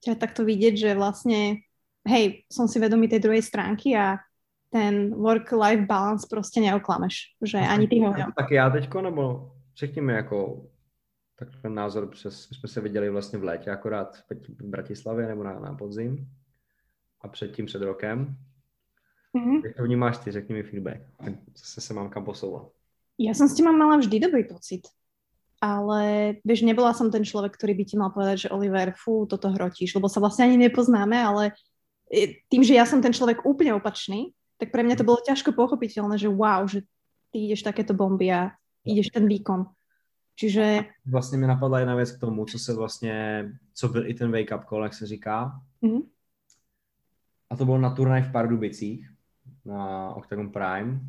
ťa takto vidieť, že vlastne hej, som si vedomý tej druhej stránky a ten work-life balance prostě neoklameš, že ani ty ho Tak já teďko, nebo řekni mi jako tak ten názor, přes, jsme se viděli vlastně v létě akorát v Bratislavě nebo na, na podzim a předtím před rokem. Mm-hmm. Jak to vnímáš ty, řekni mi feedback. Zase se mám kam posouvat. Ja som s tým mala vždy dobrý pocit. Ale vieš, nebola som ten človek, ktorý by ti mal povedať, že Oliver, fú, toto hrotíš, lebo sa vlastne ani nepoznáme, ale tým, že ja som ten človek úplne opačný, tak pre mňa to bolo ťažko pochopiteľné, že wow, že ty ideš takéto bomby a ideš ten výkon. Čiže... Vlastně mi napadla jedna věc k tomu, co se vlastně, co byl i ten wake up call, jak se říká. Mm-hmm. A to bylo na turnaj v Pardubicích, na Octagon Prime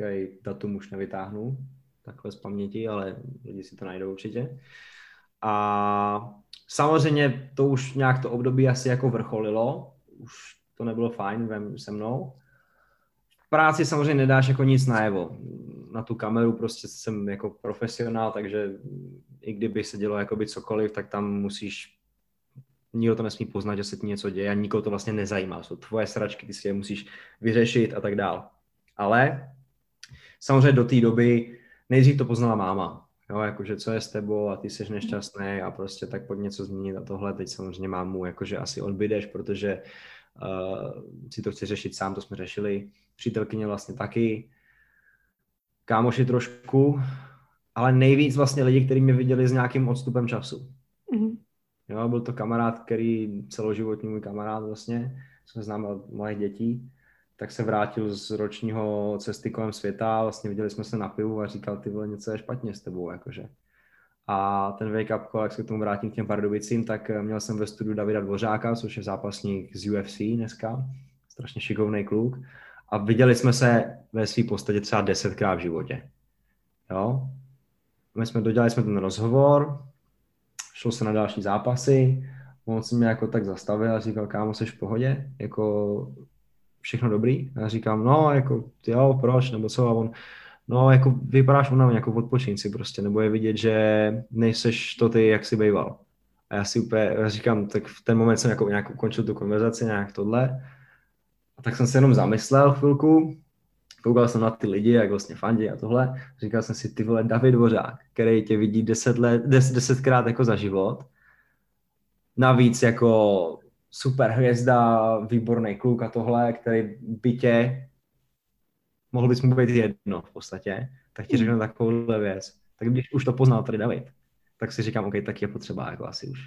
který datum už nevytáhnu takhle z paměti, ale lidi si to najdou určitě. A samozřejmě to už nějak to období asi jako vrcholilo, už to nebylo fajn vem se mnou. Práci samozřejmě nedáš jako nic najevo. Na tu kameru prostě jsem jako profesionál, takže i kdyby se dělo jakoby cokoliv, tak tam musíš nikdo to nesmí poznat, že se ti něco děje a nikoho to vlastně nezajímá. Jsou tvoje sračky, ty si je musíš vyřešit a tak dál. Ale samozřejmě do té doby nejdřív to poznala máma, jo, jakože co je s tebou a ty jsi nešťastný a prostě tak pojď něco změnit a tohle. Teď samozřejmě mámu jakože asi odbydeš, protože uh, si to chci řešit sám, to jsme řešili. Přítelkyně vlastně taky, kámoši trošku, ale nejvíc vlastně lidi, kteří mě viděli s nějakým odstupem času. Mm-hmm. Jo, byl to kamarád, který celoživotní můj kamarád vlastně, jsme známe od malých dětí tak se vrátil z ročního cesty kolem světa, vlastně viděli jsme se na pivu a říkal, ty vole, něco je špatně s tebou, jakože. A ten wake up call, jak se k tomu vrátím k těm Pardubicím, tak eh, měl jsem ve studiu Davida Dvořáka, což je zápasník z UFC dneska, strašně šikovný kluk. A viděli jsme se ve své podstatě třeba desetkrát v životě. Jo? My jsme dodělali jsme ten rozhovor, šlo se na další zápasy, on se mě jako tak zastavil a říkal, kámo, jsi v pohodě? Jako všechno dobrý? A já říkám, no, jako, jo, proč, nebo co? A on, no, jako vypadáš unaveně, jako odpočin si prostě, nebo je vidět, že nejseš to ty, jak jsi býval. A já si úplně, já říkám, tak v ten moment jsem jako nějak ukončil tu konverzaci, nějak tohle. A tak jsem se jenom zamyslel chvilku, koukal jsem na ty lidi, jak vlastně fandí a tohle. Říkal jsem si, ty vole, David Dvořák, který tě vidí deset let, des, desetkrát jako za život. Navíc jako super hvězda, výborný kluk a tohle, který by tě, mohl bys mu být jedno v podstatě, tak ti řekne takovouhle věc. Tak když už to poznal tady David, tak si říkám, OK, tak je potřeba jako asi už.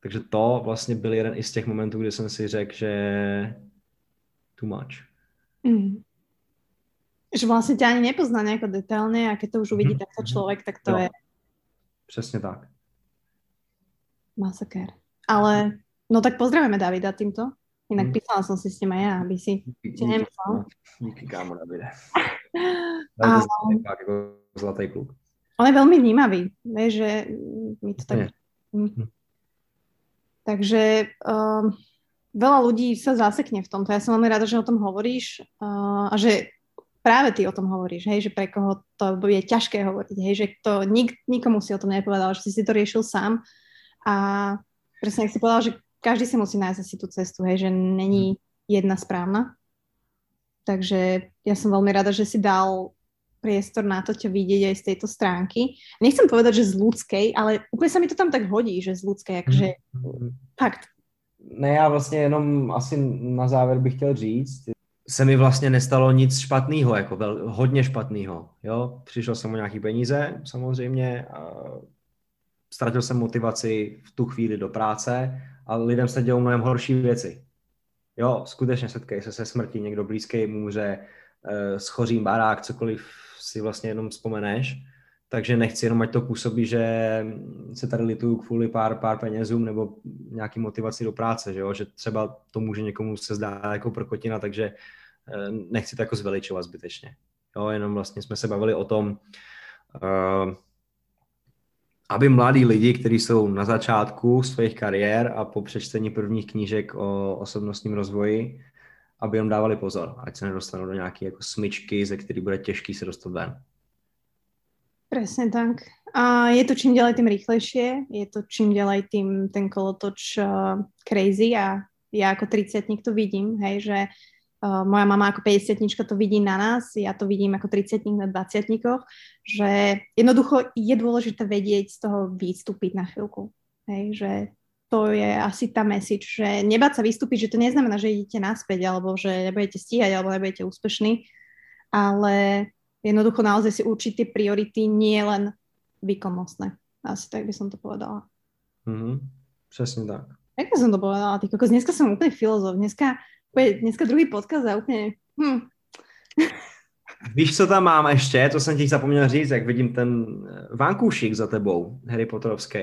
Takže to vlastně byl jeden i z těch momentů, kdy jsem si řekl, že too much. Mm. Že vlastně tě ani nepozná nějak detailně a když to už uvidí mm-hmm. takto člověk, tak to no. je... Přesně tak. Masaker. Ale No tak pozdravujeme Davida týmto. Inak hmm. písala som si s ním aj ja, aby si, si nemyslel. Díky, kámo, Davide. A... jako zlatý kluk. On je veľmi vnímavý, vieš, že mi to tak... Hm. Takže um, veľa ľudí sa zasekne v tomto. Ja som veľmi rada, že o tom hovoríš uh, a že práve ty o tom hovoríš, hej, že pre koho to bude ťažké hovoriť, hej, že to nik, nikomu si o tom nepovedal, že si si to riešil sám a presne, si povedal, že každý si musí nájsť asi tú cestu, hej, že není jedna správna. Takže ja som veľmi rada, že si dal priestor na to ťa vidieť aj z tejto stránky. Nechcem povedať, že z ľudskej, ale úplně sa mi to tam tak hodí, že z ľudskej, jakože mm. fakt. Ne, já vlastně jenom asi na závěr bych chtěl říct, se mi vlastně nestalo nic špatného, jako vel, hodně špatného. Jo? Přišel jsem o nějaký peníze, samozřejmě, a ztratil jsem motivaci v tu chvíli do práce, a lidem se dělou mnohem horší věci. Jo, skutečně setkají se se smrtí, někdo blízký může, uh, schoří barák, cokoliv si vlastně jenom vzpomeneš. Takže nechci jenom, ať to působí, že se tady lituju kvůli pár, pár penězům nebo nějaký motivaci do práce, že, jo? že třeba to může někomu se zdá jako prkotina, takže eh, nechci to jako zveličovat zbytečně. Jo, jenom vlastně jsme se bavili o tom, uh, aby mladí lidi, kteří jsou na začátku svých kariér a po přečtení prvních knížek o osobnostním rozvoji, aby jim dávali pozor, ať se nedostanou do nějaké jako smyčky, ze který bude těžký se dostat ven. Presne tak. A je to čím ďalej tým rýchlejšie, je to čím ďalej tým ten kolotoč uh, crazy a ja ako 30 to vidím, hej, že uh, moja mama ako 50 to vidí na nás, ja to vidím ako 30 na 20 že jednoducho je dôležité vedieť z toho vystúpiť na chvíľku. Hej, že to je asi tá message, že nebáť sa vystúpiť, že to neznamená, že idete naspäť, alebo že nebudete stíhať, alebo nebudete úspešní, ale jednoducho naozaj si určiť tie priority nie len výkonnostné. Asi tak by som to povedala. Mm-hmm. Přesně tak. Jak by som to povedala? Ty kokos, dneska som úplne filozof. Dneska, dneska druhý podcast a úplne... Hm. Víš, co tam mám ještě? To jsem ti zapomněl říct, jak vidím ten eh, vankůšik za tebou, Harry Potterovský.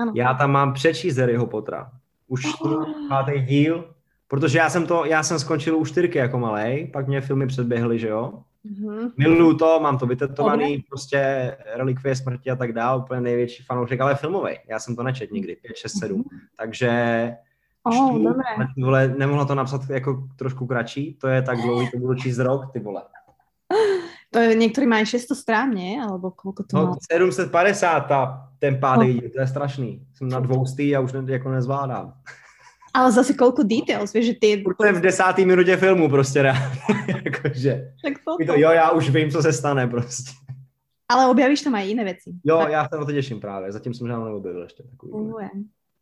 Ano. Já tam mám přečíst Harryho Pottera. Už oh. pátý díl, protože já jsem to, já jsem skončil u čtyřky jako malej, pak mě filmy předběhly, že jo? Mm-hmm. Miluju to, mám to vytetovaný, okay. prostě relikvie smrti a tak dále, úplně největší fanoušek, ale filmový. Já jsem to nečet nikdy, 5, 6, 7. Mm-hmm. Takže oh, čtu, vole, nemohla to napsat jako trošku kratší, to je tak dlouhý, to budu číst rok, ty vole. To je, některý mají 600 strán, ne? Alebo koľko to no, má? 750 a ten pádej, oh. to je strašný. Jsem na dvoustý a už ne, jako nezvládám. Ale zase kolko details, víš, že ty... Úplně v desátý minutě filmu prostě jakože. Tak to, to. Jo, já už vím, co se stane prostě. Ale objavíš tam aj jiné věci. Jo, tak... já se na to těším právě, zatím jsem žádnou neobjevil ještě takový.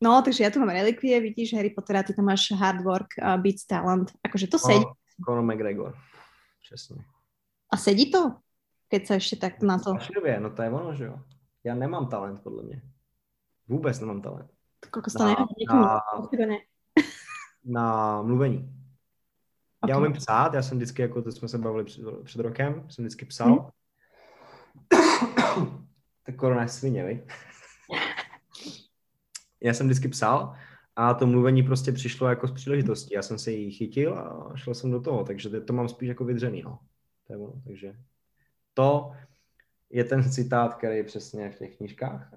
No, takže já tu mám relikvie, vidíš, Harry Potter, a ty tam máš hard work, uh, beats talent, akože to sedí. No, Conor McGregor, přesně. A sedí to? Keď se ještě tak na to... Vašivě, no to je ono, že jo. Já nemám talent, podle mě. Vůbec nemám talent. Koľko to na, na, na mluvení. Okay. Já umím psát, já jsem vždycky, jako to jsme se bavili před, před rokem, jsem vždycky psal. Hmm. tak korona je svině, vej? já jsem vždycky psal a to mluvení prostě přišlo jako z příležitosti. Já jsem se jí chytil a šel jsem do toho, takže to mám spíš jako vydřený, no. To je ono, takže to je ten citát, který je přesně v těch knížkách.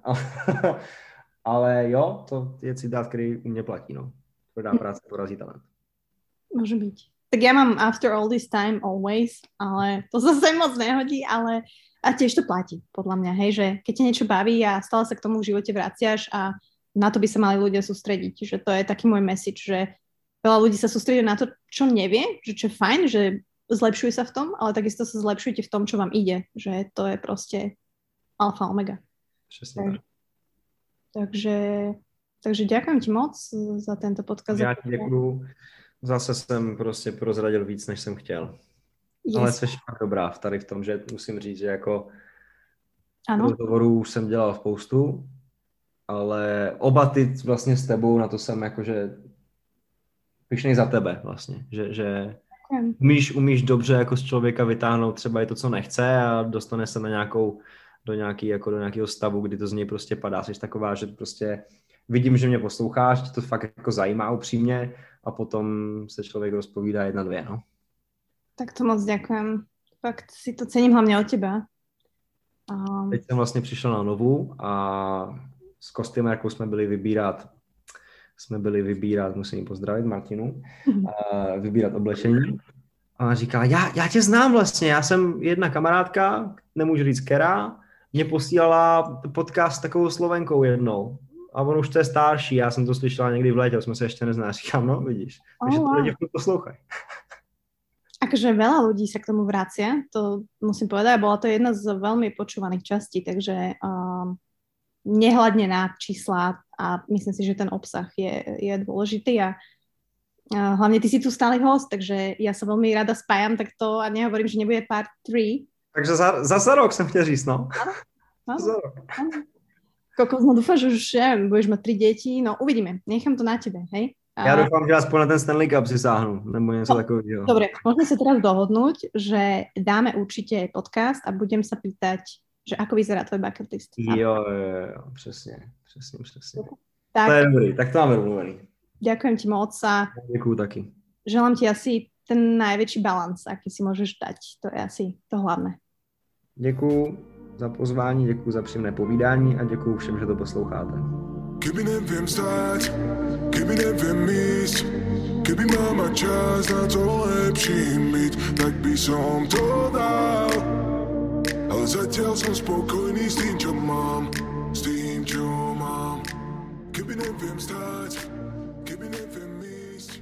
Ale jo, to je citát, který u mě platí, no. Tvrdá práce porazí talent. Môže byť. Tak ja mám after all this time always, ale to zase moc nehodí, ale a tiež to platí, podľa mňa, hej, že keď ťa niečo baví a stále sa k tomu v živote vraciaš a na to by sa mali ľudia sústrediť, že to je taký môj message, že veľa ľudí sa sústredí na to, čo nevie, že čo je fajn, že zlepšujú sa v tom, ale takisto sa zlepšujte v tom, čo vám ide, že to je proste alfa omega. Přesně tak. Takže takže ďakujem ti moc za tento podcast. Já ti děkuju. Zase jsem prostě prozradil víc, než jsem chtěl. Yes. Ale jsi fakt dobrá v tady v tom, že musím říct, že jako ano. rozhovorů už jsem dělal spoustu, ale oba ty vlastně s tebou, na to jsem jakože pišnej za tebe vlastně, že, že umíš, umíš dobře jako z člověka vytáhnout třeba i to, co nechce a dostane se na nějakou, do, nějaký, jako do nějakého stavu, kdy to z něj prostě padá. Jsi taková, že prostě vidím, že mě posloucháš, to fakt jako zajímá upřímně a potom se člověk rozpovídá jedna, dvě, no. Tak to moc děkujem. Fakt si to cením hlavně od teba. A... Teď jsem vlastně přišel na novou a s kostýmérkou jsme byli vybírat jsme byli vybírat, musím pozdravit Martinu, a vybírat oblečení. A ona říká, já, já tě znám vlastně, já jsem jedna kamarádka, nemůžu říct kera, mě posílala podcast takovou slovenkou jednou a on už to je starší, já jsem to slyšela někdy v létě, jsme se ještě nezná, říkám, no vidíš, takže oh, wow. to lidi poslouchají. Akože veľa ľudí sa k tomu vracia, to musím povedať, bola to jedna z veľmi počúvaných častí, takže um, nehľadne na čísla a myslím si, že ten obsah je, je dôležitý a uh, hlavne ty si tu stály host, takže ja sa veľmi rada spájam takto a nehovorím, že nebude part 3. Takže za, za, za rok jsem chtěl říct, no. Ano, ano, za rok. Ano. Kokos, no dúfam, že už ja, budeš mať tri deti, no uvidíme, nechám to na tebe, hej? A... Já doufám, že aspoň na ten Stanley Cup si sáhnu, nebo něco no, takového. Dobre, môžeme sa teraz dohodnúť, že dáme určite podcast a budem sa pýtať, že ako vyzerá tvoj bucket list. Jo, jo, jo, přesně, přesně, přesně. Tak, to je dobrý, tak to máme domluvený. Ďakujem ti moc a Ďakujem taky. želám ti asi ten najväčší balans, aký si môžeš dať. To je asi to hlavné. Děkuju za pozvání, děkuji za příjemné povídání a děkuji všem, že to posloucháte. Kdyby nevím stát, kdyby nevím míst, kdyby máma čas na to lepší mít, tak by som to dal. Ale zatiaľ som spokojný s tým, čo mám, s tým, čo mám. Kdyby nevím stát,